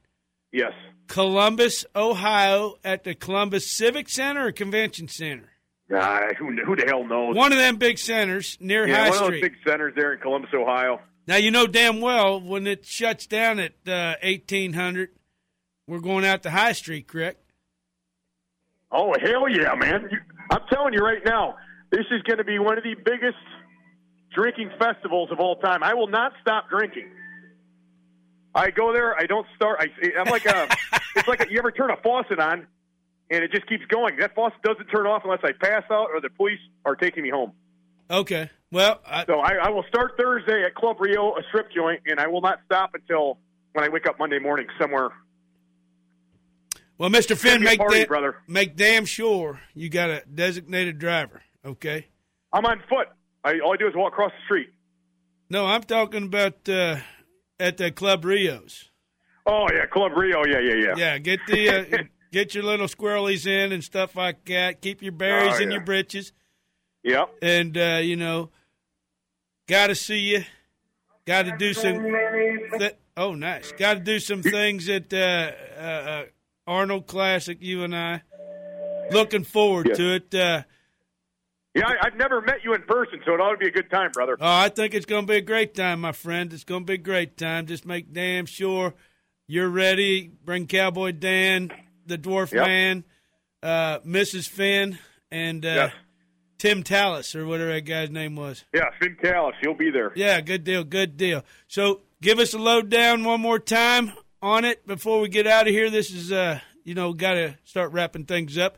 [SPEAKER 6] Yes,
[SPEAKER 3] Columbus, Ohio, at the Columbus Civic Center or Convention Center.
[SPEAKER 6] uh, who who the hell knows?
[SPEAKER 3] One of them big centers near
[SPEAKER 6] yeah,
[SPEAKER 3] High
[SPEAKER 6] one of
[SPEAKER 3] Street.
[SPEAKER 6] those big centers there in Columbus, Ohio.
[SPEAKER 3] Now you know damn well when it shuts down at uh, eighteen hundred, we're going out to High Street, correct?
[SPEAKER 6] Oh hell yeah, man! You, I'm telling you right now, this is going to be one of the biggest drinking festivals of all time. I will not stop drinking. I go there. I don't start. I, I'm like a. it's like a, you ever turn a faucet on, and it just keeps going. That faucet doesn't turn off unless I pass out or the police are taking me home.
[SPEAKER 3] Okay. Well, I,
[SPEAKER 6] So I, I will start Thursday at Club Rio, a strip joint, and I will not stop until when I wake up Monday morning somewhere.
[SPEAKER 3] well, Mister Finn, make
[SPEAKER 6] party,
[SPEAKER 3] da-
[SPEAKER 6] brother.
[SPEAKER 3] make damn sure you got a designated driver. Okay.
[SPEAKER 6] I'm on foot. I, all I do is walk across the street.
[SPEAKER 3] No, I'm talking about uh, at the Club Rios.
[SPEAKER 6] Oh yeah, Club Rio. Yeah, yeah, yeah.
[SPEAKER 3] Yeah, get the uh, get your little squirrelies in and stuff like that. Keep your berries
[SPEAKER 6] Oh,
[SPEAKER 3] in
[SPEAKER 6] yeah.
[SPEAKER 3] your britches,
[SPEAKER 6] Yep.
[SPEAKER 3] and uh, you know, got to see you. Got to do some. Th- oh, nice. Got to do some things at uh, uh, uh, Arnold Classic. You and I looking forward
[SPEAKER 6] Yeah.
[SPEAKER 3] to it.
[SPEAKER 6] Yeah, I, I've never met you in person, so it ought to be a good time, brother.
[SPEAKER 3] Oh, I think it's going to be a great time, my friend. It's going to be a great time. Just make damn sure you're ready. Bring Cowboy Dan, the Dwarf
[SPEAKER 6] Yep.
[SPEAKER 3] Man, uh, Mrs. Finn, and uh,
[SPEAKER 6] Yes.
[SPEAKER 3] Tim Tallis, or whatever that guy's name was.
[SPEAKER 6] Yeah, Finn Tallis. he'll be there.
[SPEAKER 3] Yeah, good deal, good deal. So give us a lowdown one more time on it before we get out of here. This is, uh, you know, got to start wrapping things up.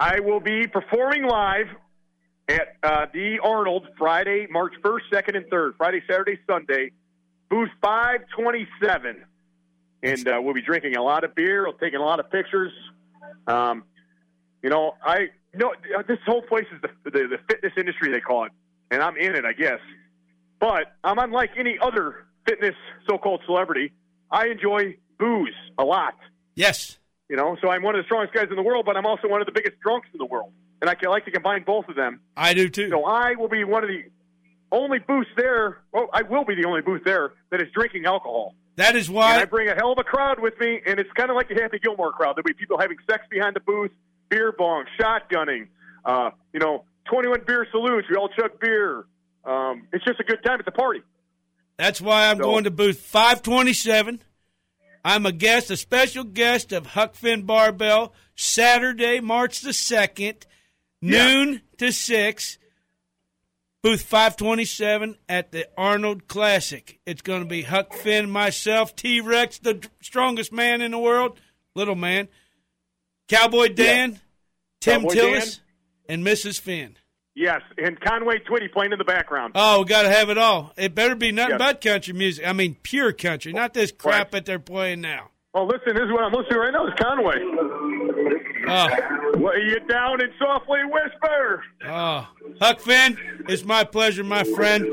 [SPEAKER 6] I will be performing live at uh, the Arnold Friday, March 1st, 2nd, and 3rd. Friday, Saturday, Sunday. Booth 527. And uh, we'll be drinking a lot of beer, we'll taking a lot of pictures. Um, you know, I know this whole place is the, the, the fitness industry, they call it. And I'm in it, I guess. But I'm unlike any other fitness so called celebrity. I enjoy booze a lot.
[SPEAKER 3] Yes.
[SPEAKER 6] You know, so I'm one of the strongest guys in the world, but I'm also one of the biggest drunks in the world, and I can like to combine both of them.
[SPEAKER 3] I do too.
[SPEAKER 6] So I will be one of the only booths there. Well, I will be the only booth there that is drinking alcohol.
[SPEAKER 3] That is
[SPEAKER 6] And
[SPEAKER 3] why
[SPEAKER 6] I bring a hell of a crowd with me, and it's kind of like a Happy Gilmore crowd. There'll be people having sex behind the booth, beer bong, shotgunning, uh, you know, 21 beer salutes. We all chug beer. Um, it's just a good time. It's a party.
[SPEAKER 3] That's why I'm
[SPEAKER 6] So-
[SPEAKER 3] going to booth 527. I'm a guest, a special guest of Huck Finn Barbell, Saturday, March the 2nd, noon to 6, booth 527 at the Arnold Classic. It's going to be Huck Finn, myself, T Rex, the strongest man in the world, little man, Cowboy Dan, Tim
[SPEAKER 6] Cowboy
[SPEAKER 3] Tillis, and Mrs. Finn.
[SPEAKER 6] Yes, and Conway Twitty playing in the background.
[SPEAKER 3] Oh, we got to have it all. It better be nothing
[SPEAKER 6] Yes.
[SPEAKER 3] but country music. I mean, pure country, not this crap
[SPEAKER 6] Right.
[SPEAKER 3] that they're playing now.
[SPEAKER 6] Oh, listen, this is what I'm listening to right now. It's Conway.
[SPEAKER 3] Oh,
[SPEAKER 6] Lay you down and softly whisper.
[SPEAKER 3] oh. Huck Finn, it's my pleasure, my friend.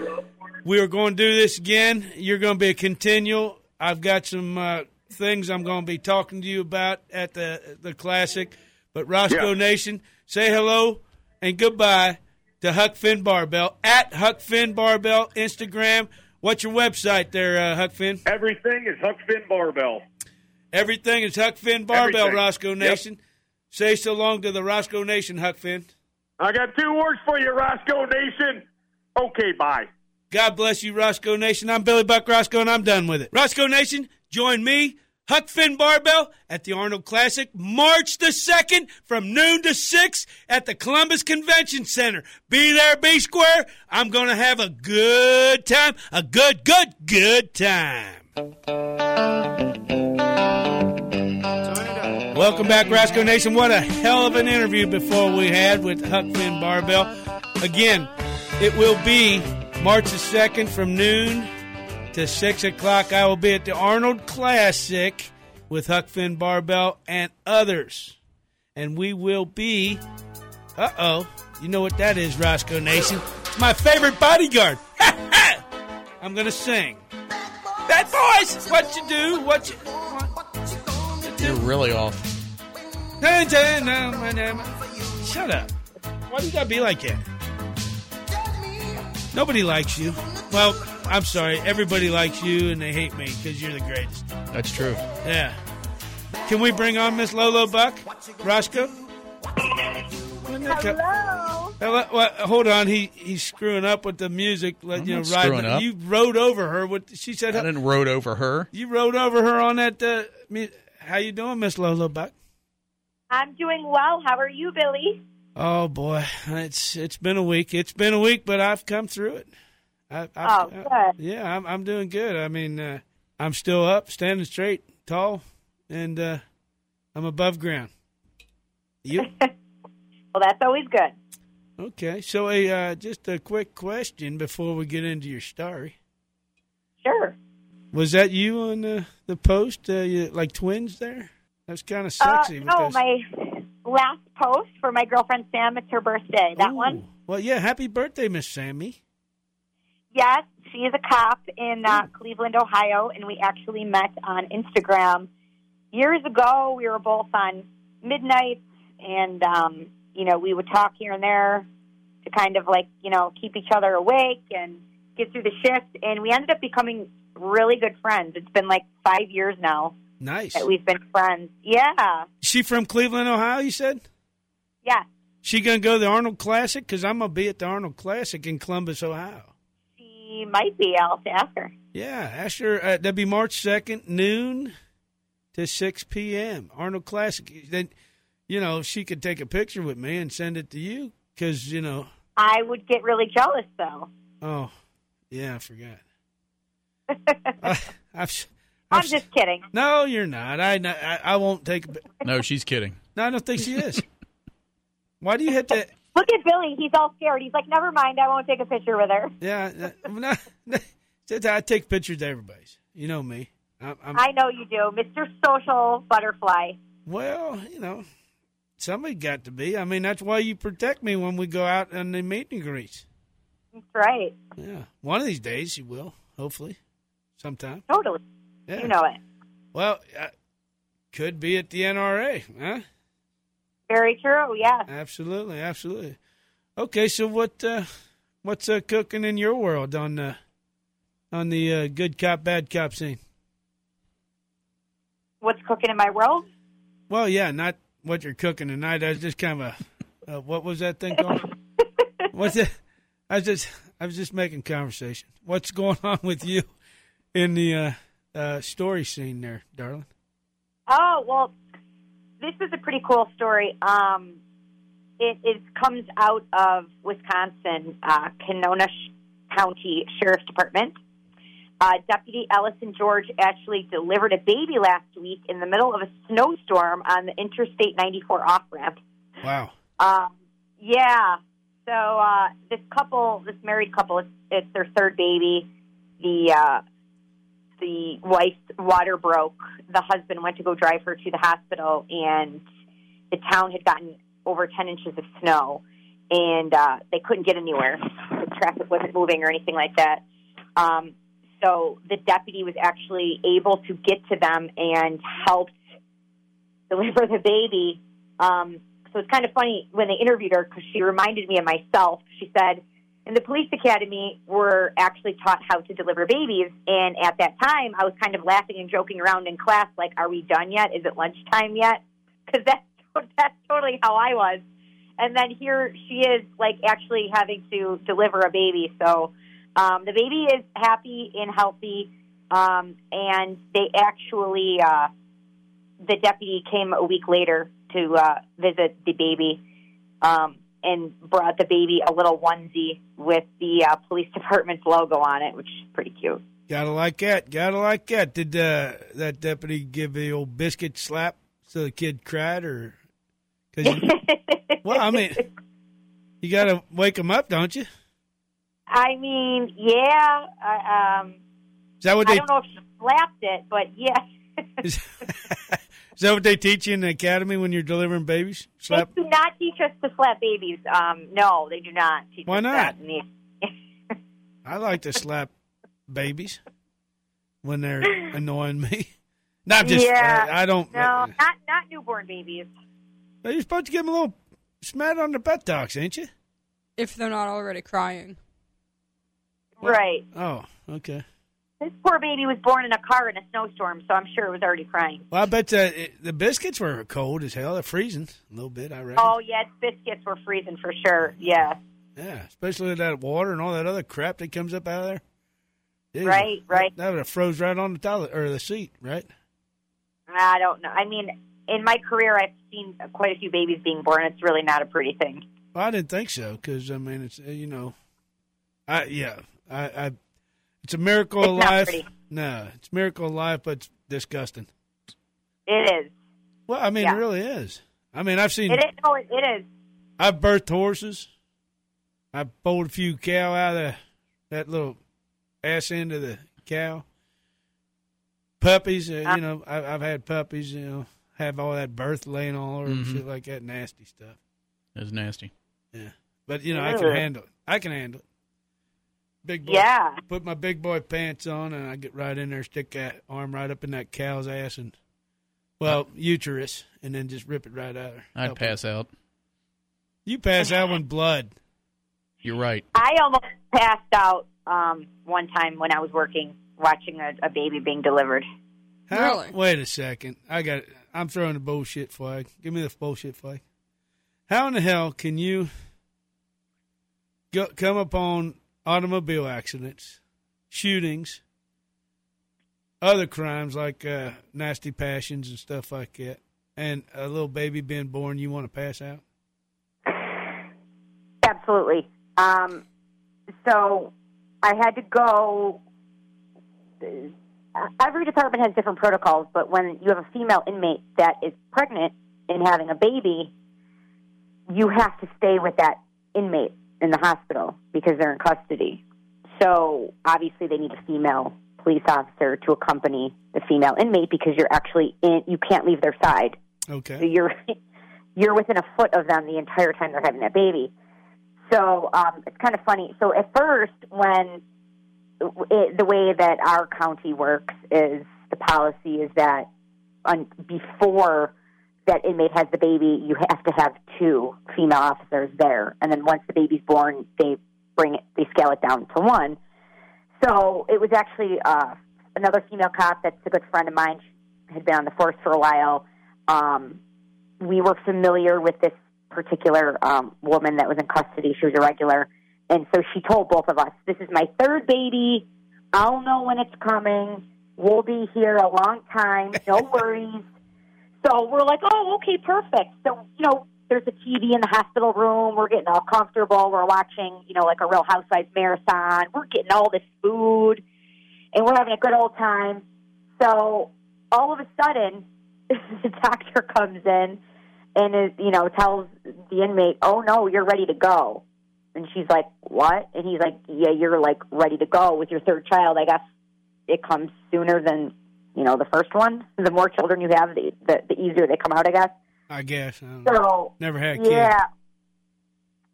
[SPEAKER 3] We are going to do this again. You're going to be a continual. I've got some uh, things I'm going to be talking to you about at the the classic. But Roscoe
[SPEAKER 6] Yeah.
[SPEAKER 3] Nation, say hello and goodbye to Huck Finn Barbell at Huck Finn Barbell Instagram. What's your website there, uh, Huck Finn?
[SPEAKER 6] Everything is Huck Finn Barbell.
[SPEAKER 3] Everything is Huck Finn Barbell,
[SPEAKER 6] Everything.
[SPEAKER 3] Roscoe
[SPEAKER 6] Yep.
[SPEAKER 3] Nation. Say so long to the Roscoe Nation, Huck Finn.
[SPEAKER 6] I got two words for you, Roscoe Nation. Okay, bye.
[SPEAKER 3] God bless you, Roscoe Nation. I'm Billy Buck Roscoe, and I'm done with it. Roscoe Nation, join me, Huck Finn Barbell, at the Arnold Classic, March the 2nd from noon to 6 at the Columbus Convention Center. Be there, be square. I'm going to have a good time. A good, good, good time. Welcome back, Roscoe Nation. What a hell of an interview before we had with Huck Finn Barbell. Again, it will be March the 2nd from noon to 6 o'clock. I will be at the Arnold Classic with Huck Finn Barbell and others. And we will be, uh oh, you know what that is, Roscoe Nation. It's my favorite bodyguard. I'm going to sing. Bad boys, what you do, what you.
[SPEAKER 1] You're really off.
[SPEAKER 3] Shut up. Why do you gotta be like that? Nobody likes you. Well, I'm sorry. Everybody likes you and they hate me because you're the greatest.
[SPEAKER 1] That's true.
[SPEAKER 3] Yeah. Can we bring on Miss Lolo Buck? Roscoe? Hello. Hello. Well, hold on. He he's screwing up with the music. Let you know,
[SPEAKER 1] not
[SPEAKER 3] ride-
[SPEAKER 1] up.
[SPEAKER 3] You rode over her. With she said.
[SPEAKER 1] I didn't rode over her.
[SPEAKER 3] You rode over her on that. Uh, how you doing, Miss Lolo Buck?
[SPEAKER 8] I'm doing well. How are you, Billy?
[SPEAKER 3] Oh boy, it's it's been a week. It's been a week, but I've come through it. I, I've,
[SPEAKER 8] Oh, good.
[SPEAKER 3] yeah, I'm I'm doing good. I mean, uh, I'm still up, standing straight, tall, and uh, I'm above ground. You
[SPEAKER 8] Well, that's always good.
[SPEAKER 3] okay? So, a uh, just a quick question before we get into your story.
[SPEAKER 8] Sure.
[SPEAKER 3] Was that you on the the post? Uh, you, like twins there? That's kind of
[SPEAKER 8] Uh,
[SPEAKER 3] sexy.
[SPEAKER 8] no, my last post for my girlfriend Sam. It's her birthday. That
[SPEAKER 3] Ooh.
[SPEAKER 8] one.
[SPEAKER 3] Well, yeah. Happy birthday, Miss Sammy.
[SPEAKER 8] Yes, she is a cop in uh, Cleveland, Ohio, and we actually met on Instagram years ago. We were both on midnight, and um, you know we would talk here and there to kind of like you know keep each other awake and get through the shift. And we ended up becoming really good friends. It's been like five years now
[SPEAKER 3] Nice.
[SPEAKER 8] that we've been friends. Yeah,
[SPEAKER 3] She from Cleveland, Ohio. You said.
[SPEAKER 8] yeah.
[SPEAKER 3] She gonna go to the Arnold Classic? Because I'm gonna be at the Arnold Classic in Columbus, Ohio.
[SPEAKER 8] She might be. I'll have to ask her.
[SPEAKER 3] Yeah, ask her. Uh, that'd be March second, noon to six p.m. Arnold Classic. Then, you know, she could take a picture with me and send it to you. Because you know,
[SPEAKER 8] I would get really jealous though.
[SPEAKER 3] oh, yeah, I forgot. I, I've
[SPEAKER 8] I'm just kidding.
[SPEAKER 3] No, you're not. I, I, I won't take. A,
[SPEAKER 1] No, she's kidding.
[SPEAKER 3] no, I don't think she is. Why do you hit that?
[SPEAKER 8] Look at Billy. He's all scared. He's like, never mind. I won't take a picture with her.
[SPEAKER 3] Yeah, uh, no, no, I take pictures of everybody's. You know me. I'm, I'm,
[SPEAKER 8] I know you do, Mr. Social Butterfly.
[SPEAKER 3] well, you know, somebody got to be. I mean, that's why you protect me when we go out and the meet and greet.
[SPEAKER 8] That's right.
[SPEAKER 3] Yeah, one of these days you will. Hopefully, sometime.
[SPEAKER 8] Totally.
[SPEAKER 3] Yeah.
[SPEAKER 8] You know it.
[SPEAKER 3] Well, uh, could be at the NRA, huh?
[SPEAKER 8] Very true. Yeah.
[SPEAKER 3] Absolutely, absolutely. Okay, so what uh, what's uh, cooking in your world on uh, on the uh, good cop bad cop scene?
[SPEAKER 8] What's cooking in my world?
[SPEAKER 3] Well, yeah, not what you're cooking tonight. I was just kind of a uh, what was that thing called? What's it? I was just I was just making conversation. What's going on with you in the uh, uh, story scene there, darling?
[SPEAKER 8] Oh well, this is a pretty cool story. Um, it, it comes out of Wisconsin, uh, Kenosha Sh- County Sheriff's Department. Uh, Deputy Ellison George actually delivered a baby last week in the middle of a snowstorm on the Interstate 94 off ramp.
[SPEAKER 3] Wow.
[SPEAKER 8] Um, yeah. So uh, this couple, this married couple, it's, it's their third baby. The uh, the wife's water broke. The husband went to go drive her to the hospital, and the town had gotten over ten inches of snow, and uh, they couldn't get anywhere. The traffic wasn't moving or anything like that. Um, so the deputy was actually able to get to them and helped deliver the baby. Um, so it's kind of funny when they interviewed her because she reminded me of myself. She said, in the police academy, we're actually taught how to deliver babies. And at that time, I was kind of laughing and joking around in class, like, are we done yet? Is it lunchtime yet? Because that's, that's totally how I was. And then here she is, like, actually having to deliver a baby. So um, the baby is happy and healthy. Um, and they actually, uh, the deputy came a week later to uh, visit the baby um, and brought the baby a little onesie with the uh, police department's logo on it, which is pretty cute.
[SPEAKER 3] Gotta like that. Gotta like that. Did uh, that deputy give the old biscuit slap so the kid cried, or? Cause you, well, I mean, you gotta wake him up, don't you?
[SPEAKER 8] I mean, yeah. I, um,
[SPEAKER 3] Is that what they?
[SPEAKER 8] I don't know if she slapped it, but yeah.
[SPEAKER 3] Is, is that what they teach you in the academy when you're delivering babies? Slap.
[SPEAKER 8] They do not teach us to slap babies. Um, no, they do not teach
[SPEAKER 3] Why
[SPEAKER 8] us
[SPEAKER 3] not?
[SPEAKER 8] that. in the-
[SPEAKER 3] I like to slap babies when they're annoying me. Not just.
[SPEAKER 8] Yeah.
[SPEAKER 3] I, I don't.
[SPEAKER 8] No, not not newborn babies.
[SPEAKER 3] You're supposed to give them a little smack on the butt, buttocks, ain't you?
[SPEAKER 4] If they're not already crying.
[SPEAKER 8] Right.
[SPEAKER 3] Oh, okay.
[SPEAKER 8] This poor baby was born in a car in a snowstorm, so I'm sure it was already crying.
[SPEAKER 3] Well, I bet uh, it, the biscuits were cold as hell. They're freezing a little bit, I reckon.
[SPEAKER 8] Oh, yeah, biscuits were freezing for sure. Yeah.
[SPEAKER 3] Yeah, especially with that water and all that other crap that comes up out of there. Jeez,
[SPEAKER 8] Right, right.
[SPEAKER 3] That would have froze right on the toilet or the seat, right?
[SPEAKER 8] I don't know. I mean, in my career, I've seen quite a few babies being born. It's really not a pretty thing.
[SPEAKER 3] Well, I didn't think so because I mean, it's uh, you know, I yeah, I, I it's a miracle
[SPEAKER 8] It's
[SPEAKER 3] of life.
[SPEAKER 8] pretty.
[SPEAKER 3] No, it's a miracle of life, but it's disgusting.
[SPEAKER 8] It is.
[SPEAKER 3] Well, I mean,
[SPEAKER 8] Yeah.
[SPEAKER 3] it really is. I mean, I've seen
[SPEAKER 8] It is. No, it, it is.
[SPEAKER 3] I've birthed horses. I pulled a few cow out of the, that little ass end of the cow. Puppies, uh,
[SPEAKER 8] Uh.
[SPEAKER 3] you know, I, I've had puppies, you know, have all that birth laying all over and
[SPEAKER 1] Mhm.
[SPEAKER 3] shit like that, nasty stuff.
[SPEAKER 1] That's nasty.
[SPEAKER 3] Yeah, but you know, I can handle it. I can handle it. Big boy.
[SPEAKER 8] Yeah.
[SPEAKER 3] Put my big boy pants on, and I get right in there, stick that arm right up in that cow's ass, and well, uterus, and then just rip it right out.
[SPEAKER 1] I'd
[SPEAKER 3] Help her.
[SPEAKER 1] pass out.
[SPEAKER 3] You pass out when blood.
[SPEAKER 1] You're right.
[SPEAKER 8] I almost passed out um, one time when I was working, watching a, a baby being delivered.
[SPEAKER 3] How,
[SPEAKER 4] Really?
[SPEAKER 3] Wait a second. I got. I'm throwing the bullshit flag. Give me the bullshit flag. How in the hell can you go, come upon automobile accidents, shootings, other crimes like uh, nasty passions and stuff like that, and a little baby being born? You want to pass out?
[SPEAKER 8] Absolutely. Um, so I had to go. every department has different protocols, but when you have a female inmate that is pregnant and having a baby, you have to stay with that inmate in the hospital because they're in custody. So obviously, they need a female police officer to accompany the female inmate because you're actually in. You can't leave their side. So
[SPEAKER 3] Okay.
[SPEAKER 8] you're you're within a foot of them the entire time they're having that baby. So um, it's kind of funny. So at first, when it, the way that our county works is the policy is that on, before that inmate has the baby, you have to have two female officers there, and then once the baby's born, they bring it, they scale it down to one. So it was actually uh, another female cop that's a good friend of mine. She had been on the force for a while. Um, we were familiar with this particular um, woman that was in custody. She was a regular. And so she told both of us, This is my third baby. I'll know when it's coming. We'll be here a long time. No worries. So we're like, Oh, okay, perfect. So, you know, there's a TV in the hospital room. We're getting all comfortable. We're watching, you know, like a real housewives marathon. We're getting all this food and we're having a good old time. So all of a sudden, the doctor comes in and is, you know, tells the inmate, "Oh no, you're ready to go." And she's like, "What?" And he's like, "Yeah, you're like ready to go with your third child. I guess it comes sooner than you know the first one. The more children you have, the the, the easier they come out. I guess."
[SPEAKER 3] I guess. I don't know. Never had a kid.
[SPEAKER 8] yeah.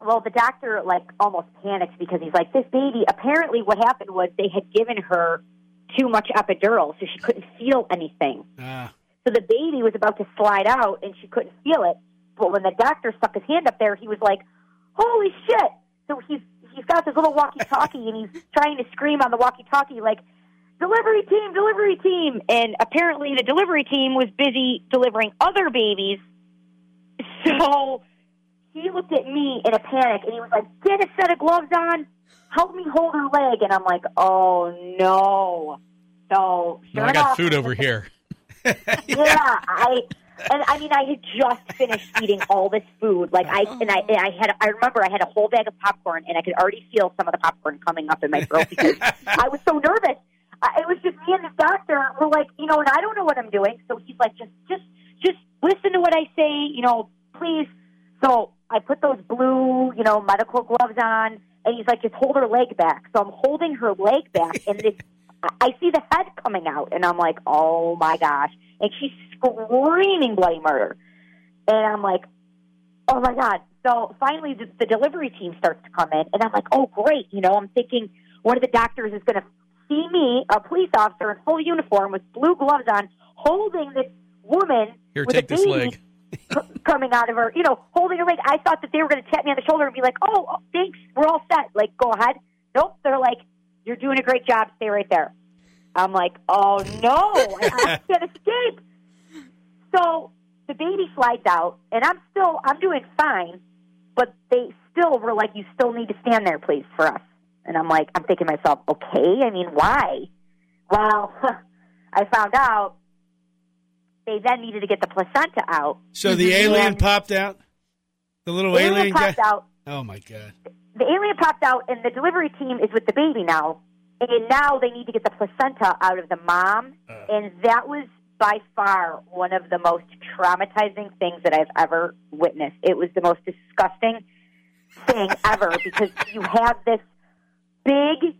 [SPEAKER 8] Well, the doctor like almost panics because he's like, this baby. Apparently, what happened was they had given her too much epidural, so she couldn't feel anything.
[SPEAKER 3] Ah,
[SPEAKER 8] So the baby was about to slide out, and she couldn't feel it. But when the doctor stuck his hand up there, he was like, "Holy shit!" So he's he's got this little walkie-talkie, and he's trying to scream on the walkie-talkie like, "Delivery team, delivery team!" And apparently, the delivery team was busy delivering other babies. So he looked at me in a panic, and he was like, "Get a set of gloves on. Help me hold her leg." And I'm like, "Oh no!" So
[SPEAKER 1] No,
[SPEAKER 8] sure
[SPEAKER 1] I got
[SPEAKER 8] enough,
[SPEAKER 1] food over here.
[SPEAKER 8] yeah, I and I mean I had just finished eating all this food. Like I and I and I had I remember I had a whole bag of popcorn and I could already feel some of the popcorn coming up in my throat because I was so nervous. It was just me and the doctor were like, you know, and I don't know what I'm doing. So he's like, just just just listen to what I say, you know, please. So I put those blue, you know, medical gloves on, and he's like, just hold her leg back. So I'm holding her leg back, and this I see the head coming out, and I'm like, oh my gosh. And she's screaming bloody murder. And I'm like, oh my God. So finally, the, the delivery team starts to come in, and I'm like, oh, great. You know, I'm thinking one of the doctors is going to see me, a police officer in full uniform with blue gloves on, holding this woman
[SPEAKER 1] Here,
[SPEAKER 8] with
[SPEAKER 1] take
[SPEAKER 8] a
[SPEAKER 1] this
[SPEAKER 8] baby
[SPEAKER 1] leg.
[SPEAKER 8] c- coming out of her, you know, holding her leg. I thought that they were going to tap me on the shoulder and be like, oh, oh, thanks, we're all set. Like, go ahead. Nope. They're like, you're doing a great job. Stay right there. I'm like, oh no, I, I can't escape. So the baby slides out, and I'm still, I'm doing fine, but they still were like, you still need to stand there, please, for us. And I'm like, I'm thinking to myself, okay, I mean, why? Well, I found out they then needed to get the placenta out.
[SPEAKER 3] So mm-hmm. the alien popped out? The little
[SPEAKER 8] alien
[SPEAKER 3] alien,
[SPEAKER 8] popped
[SPEAKER 3] guy?
[SPEAKER 8] out.
[SPEAKER 3] Oh, my God.
[SPEAKER 8] The alien popped out, and the delivery team is with the baby now. And now they need to get the placenta out of the mom. Uh. And that was by far one of the most traumatizing things that I've ever witnessed. It was the most disgusting thing ever because you have this big,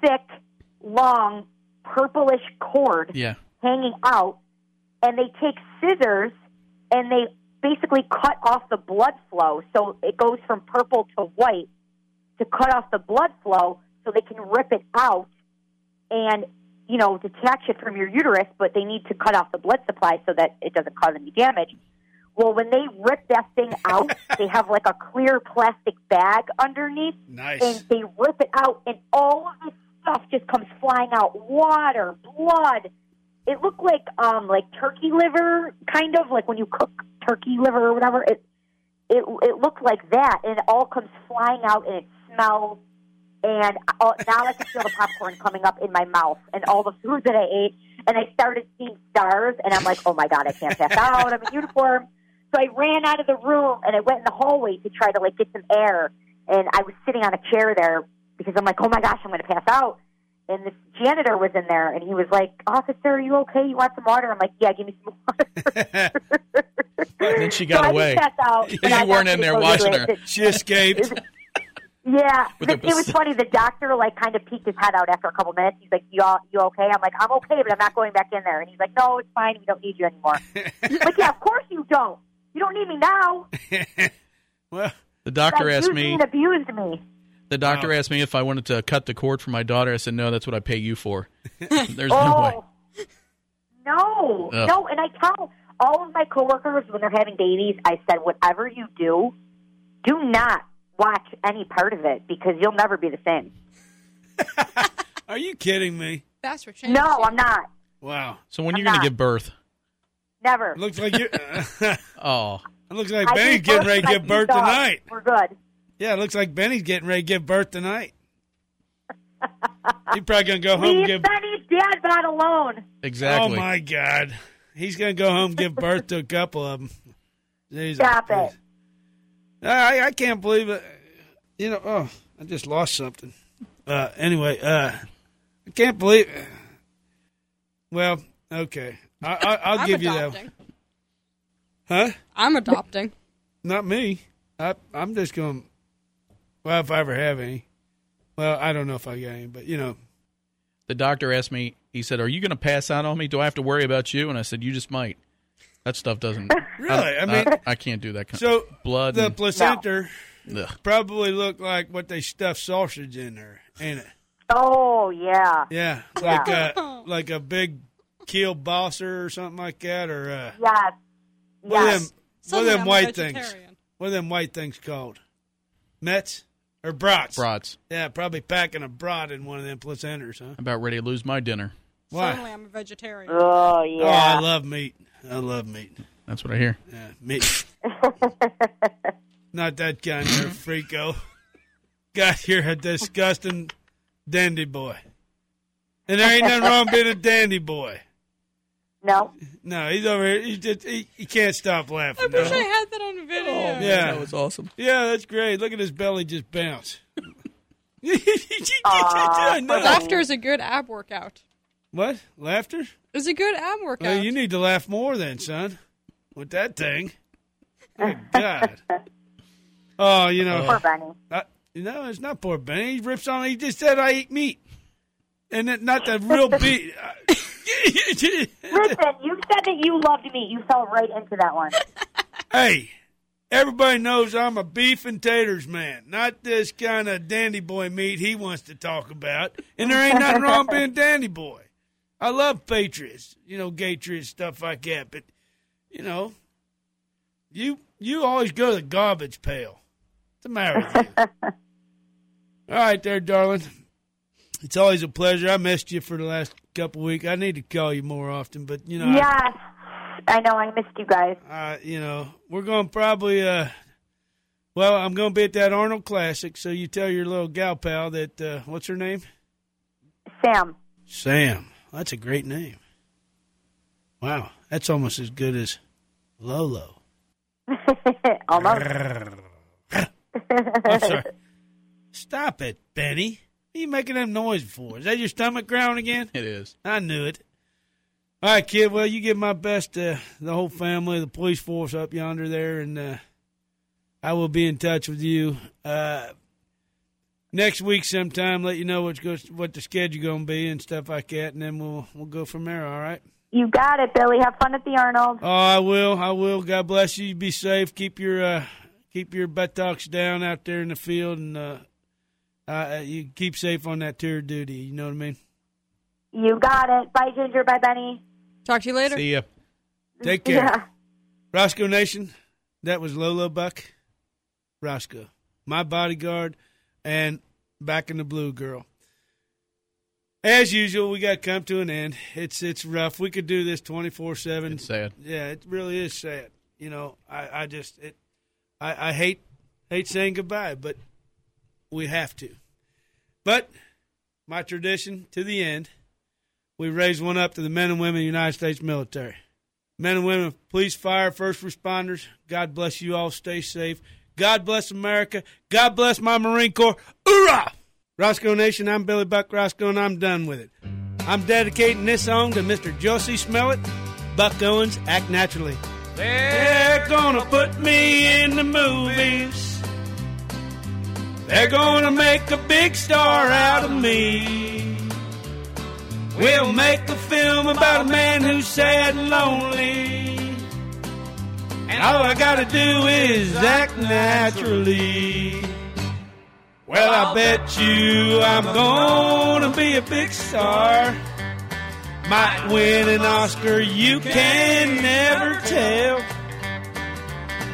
[SPEAKER 8] thick, long, purplish cord
[SPEAKER 1] Yeah.
[SPEAKER 8] hanging out, and they take scissors and they basically cut off the blood flow. So it goes from purple to white to cut off the blood flow so they can rip it out and, you know, detach it from your uterus, but they need to cut off the blood supply so that it doesn't cause any damage. Well, when they rip that thing out, they have like a clear plastic bag underneath
[SPEAKER 3] Nice.
[SPEAKER 8] and they rip it out, and all of this stuff just comes flying out. Water, blood. It looked like um like turkey liver, kind of like when you cook turkey liver or whatever. It it it looked like that, and it all comes flying out, and it smells. And uh, now I can feel the popcorn coming up in my mouth, and all the food that I ate. And I started seeing stars, and I'm like, oh my god, I can't pass out. I'm in uniform. So I ran out of the room and I went in the hallway to try to like get some air. And I was sitting on a chair there because I'm like, oh my gosh, I'm going to pass out. and this janitor was in there, and he was like, "Officer, are you okay? You want some water?" I'm like, "Yeah, give me some water."
[SPEAKER 1] And then she got
[SPEAKER 8] so
[SPEAKER 1] away.
[SPEAKER 8] I out.
[SPEAKER 1] You
[SPEAKER 8] I
[SPEAKER 1] weren't in there watching
[SPEAKER 8] it.
[SPEAKER 1] her.
[SPEAKER 3] She escaped.
[SPEAKER 8] Yeah, it,
[SPEAKER 1] the
[SPEAKER 8] it was funny. The doctor like kind of peeked his head out after a couple minutes. He's like, "You all, you okay?" I'm like, "I'm okay, but I'm not going back in there." And he's like, "No, it's fine. We don't need you anymore." like, yeah, of course you don't. You don't need me now.
[SPEAKER 3] well,
[SPEAKER 1] The doctor
[SPEAKER 8] Like,
[SPEAKER 1] asked me.
[SPEAKER 8] and abused me.
[SPEAKER 1] The doctor
[SPEAKER 3] Wow.
[SPEAKER 1] asked me if I wanted to cut the cord for my daughter. I said no. That's what I pay you for. There's no oh. way.
[SPEAKER 8] Oh, no,
[SPEAKER 1] Ugh.
[SPEAKER 8] no. And I tell all of my coworkers when they're having babies, I said, whatever you do, do not watch any part of it because you'll never be the same.
[SPEAKER 3] are you kidding me?
[SPEAKER 4] That's for change.
[SPEAKER 8] No, I'm not.
[SPEAKER 3] Wow.
[SPEAKER 1] So when
[SPEAKER 8] I'm
[SPEAKER 1] you're going to give birth?
[SPEAKER 8] Never.
[SPEAKER 3] It looks like you. it
[SPEAKER 1] Oh,
[SPEAKER 3] looks like
[SPEAKER 8] I
[SPEAKER 3] Benny's
[SPEAKER 8] give
[SPEAKER 3] getting ready to
[SPEAKER 8] my
[SPEAKER 3] give birth
[SPEAKER 8] dogs.
[SPEAKER 3] tonight.
[SPEAKER 8] We're good.
[SPEAKER 3] Yeah, it looks like Benny's getting ready to give birth tonight. He's probably gonna go home and
[SPEAKER 8] Leave
[SPEAKER 3] give.
[SPEAKER 8] Benny's dad not alone.
[SPEAKER 1] exactly.
[SPEAKER 3] Oh my God, he's gonna go home and give birth to a couple of them. Jesus
[SPEAKER 8] Stop
[SPEAKER 3] Christ.
[SPEAKER 8] it.
[SPEAKER 3] I I can't believe it. You know, oh, I just lost something. Uh, anyway, uh, I can't believe. Well, okay, I, I, I'll
[SPEAKER 4] I'm
[SPEAKER 3] give you that. Huh?
[SPEAKER 4] I'm adopting.
[SPEAKER 3] Not me. I, I'm just going. to Well, if I ever have any. Well, I don't know if I got any, but you know,
[SPEAKER 1] The doctor asked me. He said, "Are you going to pass out on me? Do I have to worry about you?" And I said, "You just might." That stuff doesn't.
[SPEAKER 3] Really? I mean-
[SPEAKER 1] I, can't do that kind.
[SPEAKER 3] so
[SPEAKER 1] blood.
[SPEAKER 3] the
[SPEAKER 1] and-
[SPEAKER 3] placenta
[SPEAKER 1] ugh.
[SPEAKER 3] probably looked like what they stuffed sausage in there, ain't it?
[SPEAKER 8] Oh, yeah.
[SPEAKER 3] Yeah,
[SPEAKER 8] Yeah.
[SPEAKER 3] like a like a big kielbasa or something like that, or uh,
[SPEAKER 8] Yes.
[SPEAKER 3] what are
[SPEAKER 8] Yes.
[SPEAKER 3] them what are
[SPEAKER 4] Suddenly
[SPEAKER 3] them
[SPEAKER 4] I'm
[SPEAKER 3] white things?
[SPEAKER 4] vegetarian.
[SPEAKER 3] What are them white things called? Mets or brats?
[SPEAKER 1] brats.
[SPEAKER 3] Yeah, probably packing a brat in one of them placentas, huh?
[SPEAKER 1] About ready to lose my dinner.
[SPEAKER 3] Why?
[SPEAKER 4] Suddenly I'm a vegetarian.
[SPEAKER 8] Oh,
[SPEAKER 3] Oh, I love meat. I love meat.
[SPEAKER 1] That's what I hear.
[SPEAKER 3] Yeah, meat. Not that kind of freako. Got you're a disgusting dandy boy. And there ain't nothing wrong being a dandy boy.
[SPEAKER 8] No.
[SPEAKER 3] No, he's over here. He, just, he, he can't stop laughing.
[SPEAKER 4] I wish
[SPEAKER 3] no.
[SPEAKER 4] I had that on video.
[SPEAKER 3] Yeah.
[SPEAKER 1] that was awesome.
[SPEAKER 3] Yeah, that's great. Look at his belly just bounce.
[SPEAKER 8] Aw,
[SPEAKER 3] No.
[SPEAKER 4] Laughter is a good ab workout.
[SPEAKER 3] What? Laughter?
[SPEAKER 4] It's a good ab workout.
[SPEAKER 3] Well, you need to laugh more then, son. With that thing. Good God. Oh, you know.
[SPEAKER 8] Poor Benny.
[SPEAKER 3] Uh, no, it's not poor Benny. He rips on. He just said I eat meat, and it, not the real beef.
[SPEAKER 8] Listen, you said that you loved me. You fell right into that one.
[SPEAKER 3] hey, everybody knows I'm a beef and taters man, not this kind of dandy boy meat he wants to talk about. And there ain't nothing wrong being dandy boy. I love patriots, you know, patriots stuff like that. But you know, you you always go to the garbage pail. What's the matter? All right, there, darling. It's always a pleasure. I missed you for the last couple weeks. I need to call you more often, but you know, I-
[SPEAKER 8] Yes. I know. I missed you guys.
[SPEAKER 3] uh, you know, we're going to probably, uh, well, I'm going to be at that Arnold Classic, so you tell your little gal pal that, uh, what's her name?
[SPEAKER 8] Sam.
[SPEAKER 3] Sam. That's a great name. Wow, that's almost as good as Lolo.
[SPEAKER 8] Almost.
[SPEAKER 3] I'm sorry. Stop it, Benny. What are you making that noise for? Is that your stomach growling again?
[SPEAKER 1] It is.
[SPEAKER 3] I knew it. All right, kid. Well, you give my best to the whole family, the police force up yonder there, and uh, I will be in touch with you uh, next week sometime. Let you know what's go- what the schedule going to be and stuff like that, and then we'll we'll go from there. All right.
[SPEAKER 8] You got it, Billy. Have fun at the Arnold.
[SPEAKER 3] Oh, I will. I will. God bless you. Be safe. Keep your uh, keep your buttocks down out there in the field, and uh, uh, you keep safe on that tour of duty. You know what I mean.
[SPEAKER 8] You got it. Bye, Ginger. Bye, Benny.
[SPEAKER 4] Talk to you later.
[SPEAKER 1] See ya.
[SPEAKER 3] Take care.
[SPEAKER 8] Yeah.
[SPEAKER 3] Roscoe Nation, that was Lolo Buck. Roscoe, my bodyguard, and back in the blue girl. As usual, we got to come to an end. It's it's rough. We could do this twenty four seven.
[SPEAKER 1] It's sad.
[SPEAKER 3] Yeah, it really is sad. You know, I, I just it, I, I hate hate saying goodbye, but we have to. But my tradition to the end, we raise one up to the men and women of the United States military. Men and women police, fire, first responders, God bless you all. Stay safe. God bless America. God bless my Marine Corps. Hoorah! Roscoe Nation, I'm Billy Buck Roscoe, and I'm done with it. I'm dedicating this song to Mr. Josie Smellet, Buck Owens, Act Naturally. They're gonna put me in the movies. They're gonna make a big star out of me. We'll make a film about a man who's sad and lonely. And all I gotta do is act naturally. Well, I bet you I'm gonna be a big star. Might win an Oscar, you can never tell.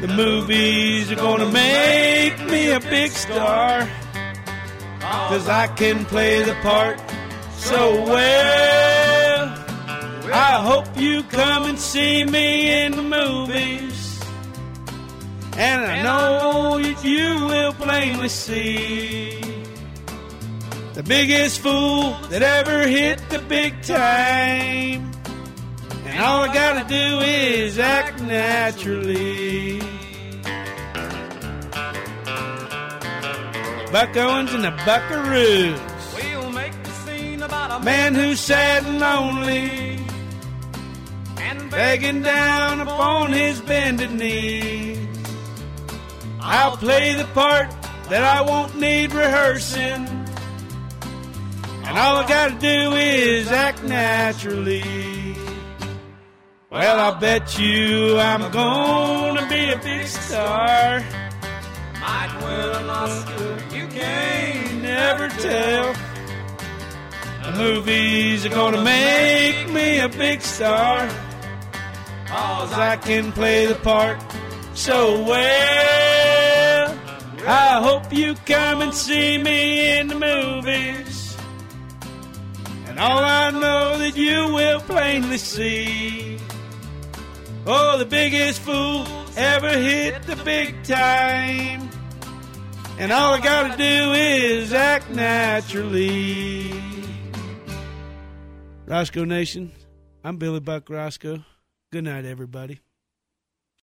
[SPEAKER 3] The movies are gonna make me a big star. Cause I can play the part so well. I hope you come and see me in the movies. And I know that you will plainly see the biggest fool that ever hit the big time. And all I gotta do is act naturally. Buck Owens and the Buckaroos.
[SPEAKER 9] We'll make the scene about a
[SPEAKER 3] Man who's sad and lonely,
[SPEAKER 9] and
[SPEAKER 3] begging down upon his bended knees. I'll play the part that I won't need rehearsing. And all I gotta do is act naturally. Well, I bet you I'm gonna be a big star.
[SPEAKER 9] Might win an Oscar. You
[SPEAKER 3] Can't never tell. The movies are gonna make me a big star. Cause I can play the part so well. I hope you come and see me in the movies. And all I know that you will plainly see. Oh, the biggest fool ever hit the big time. And all I gotta do is act naturally. Roscoe Nation, I'm Billy Buck Roscoe. Good night, everybody.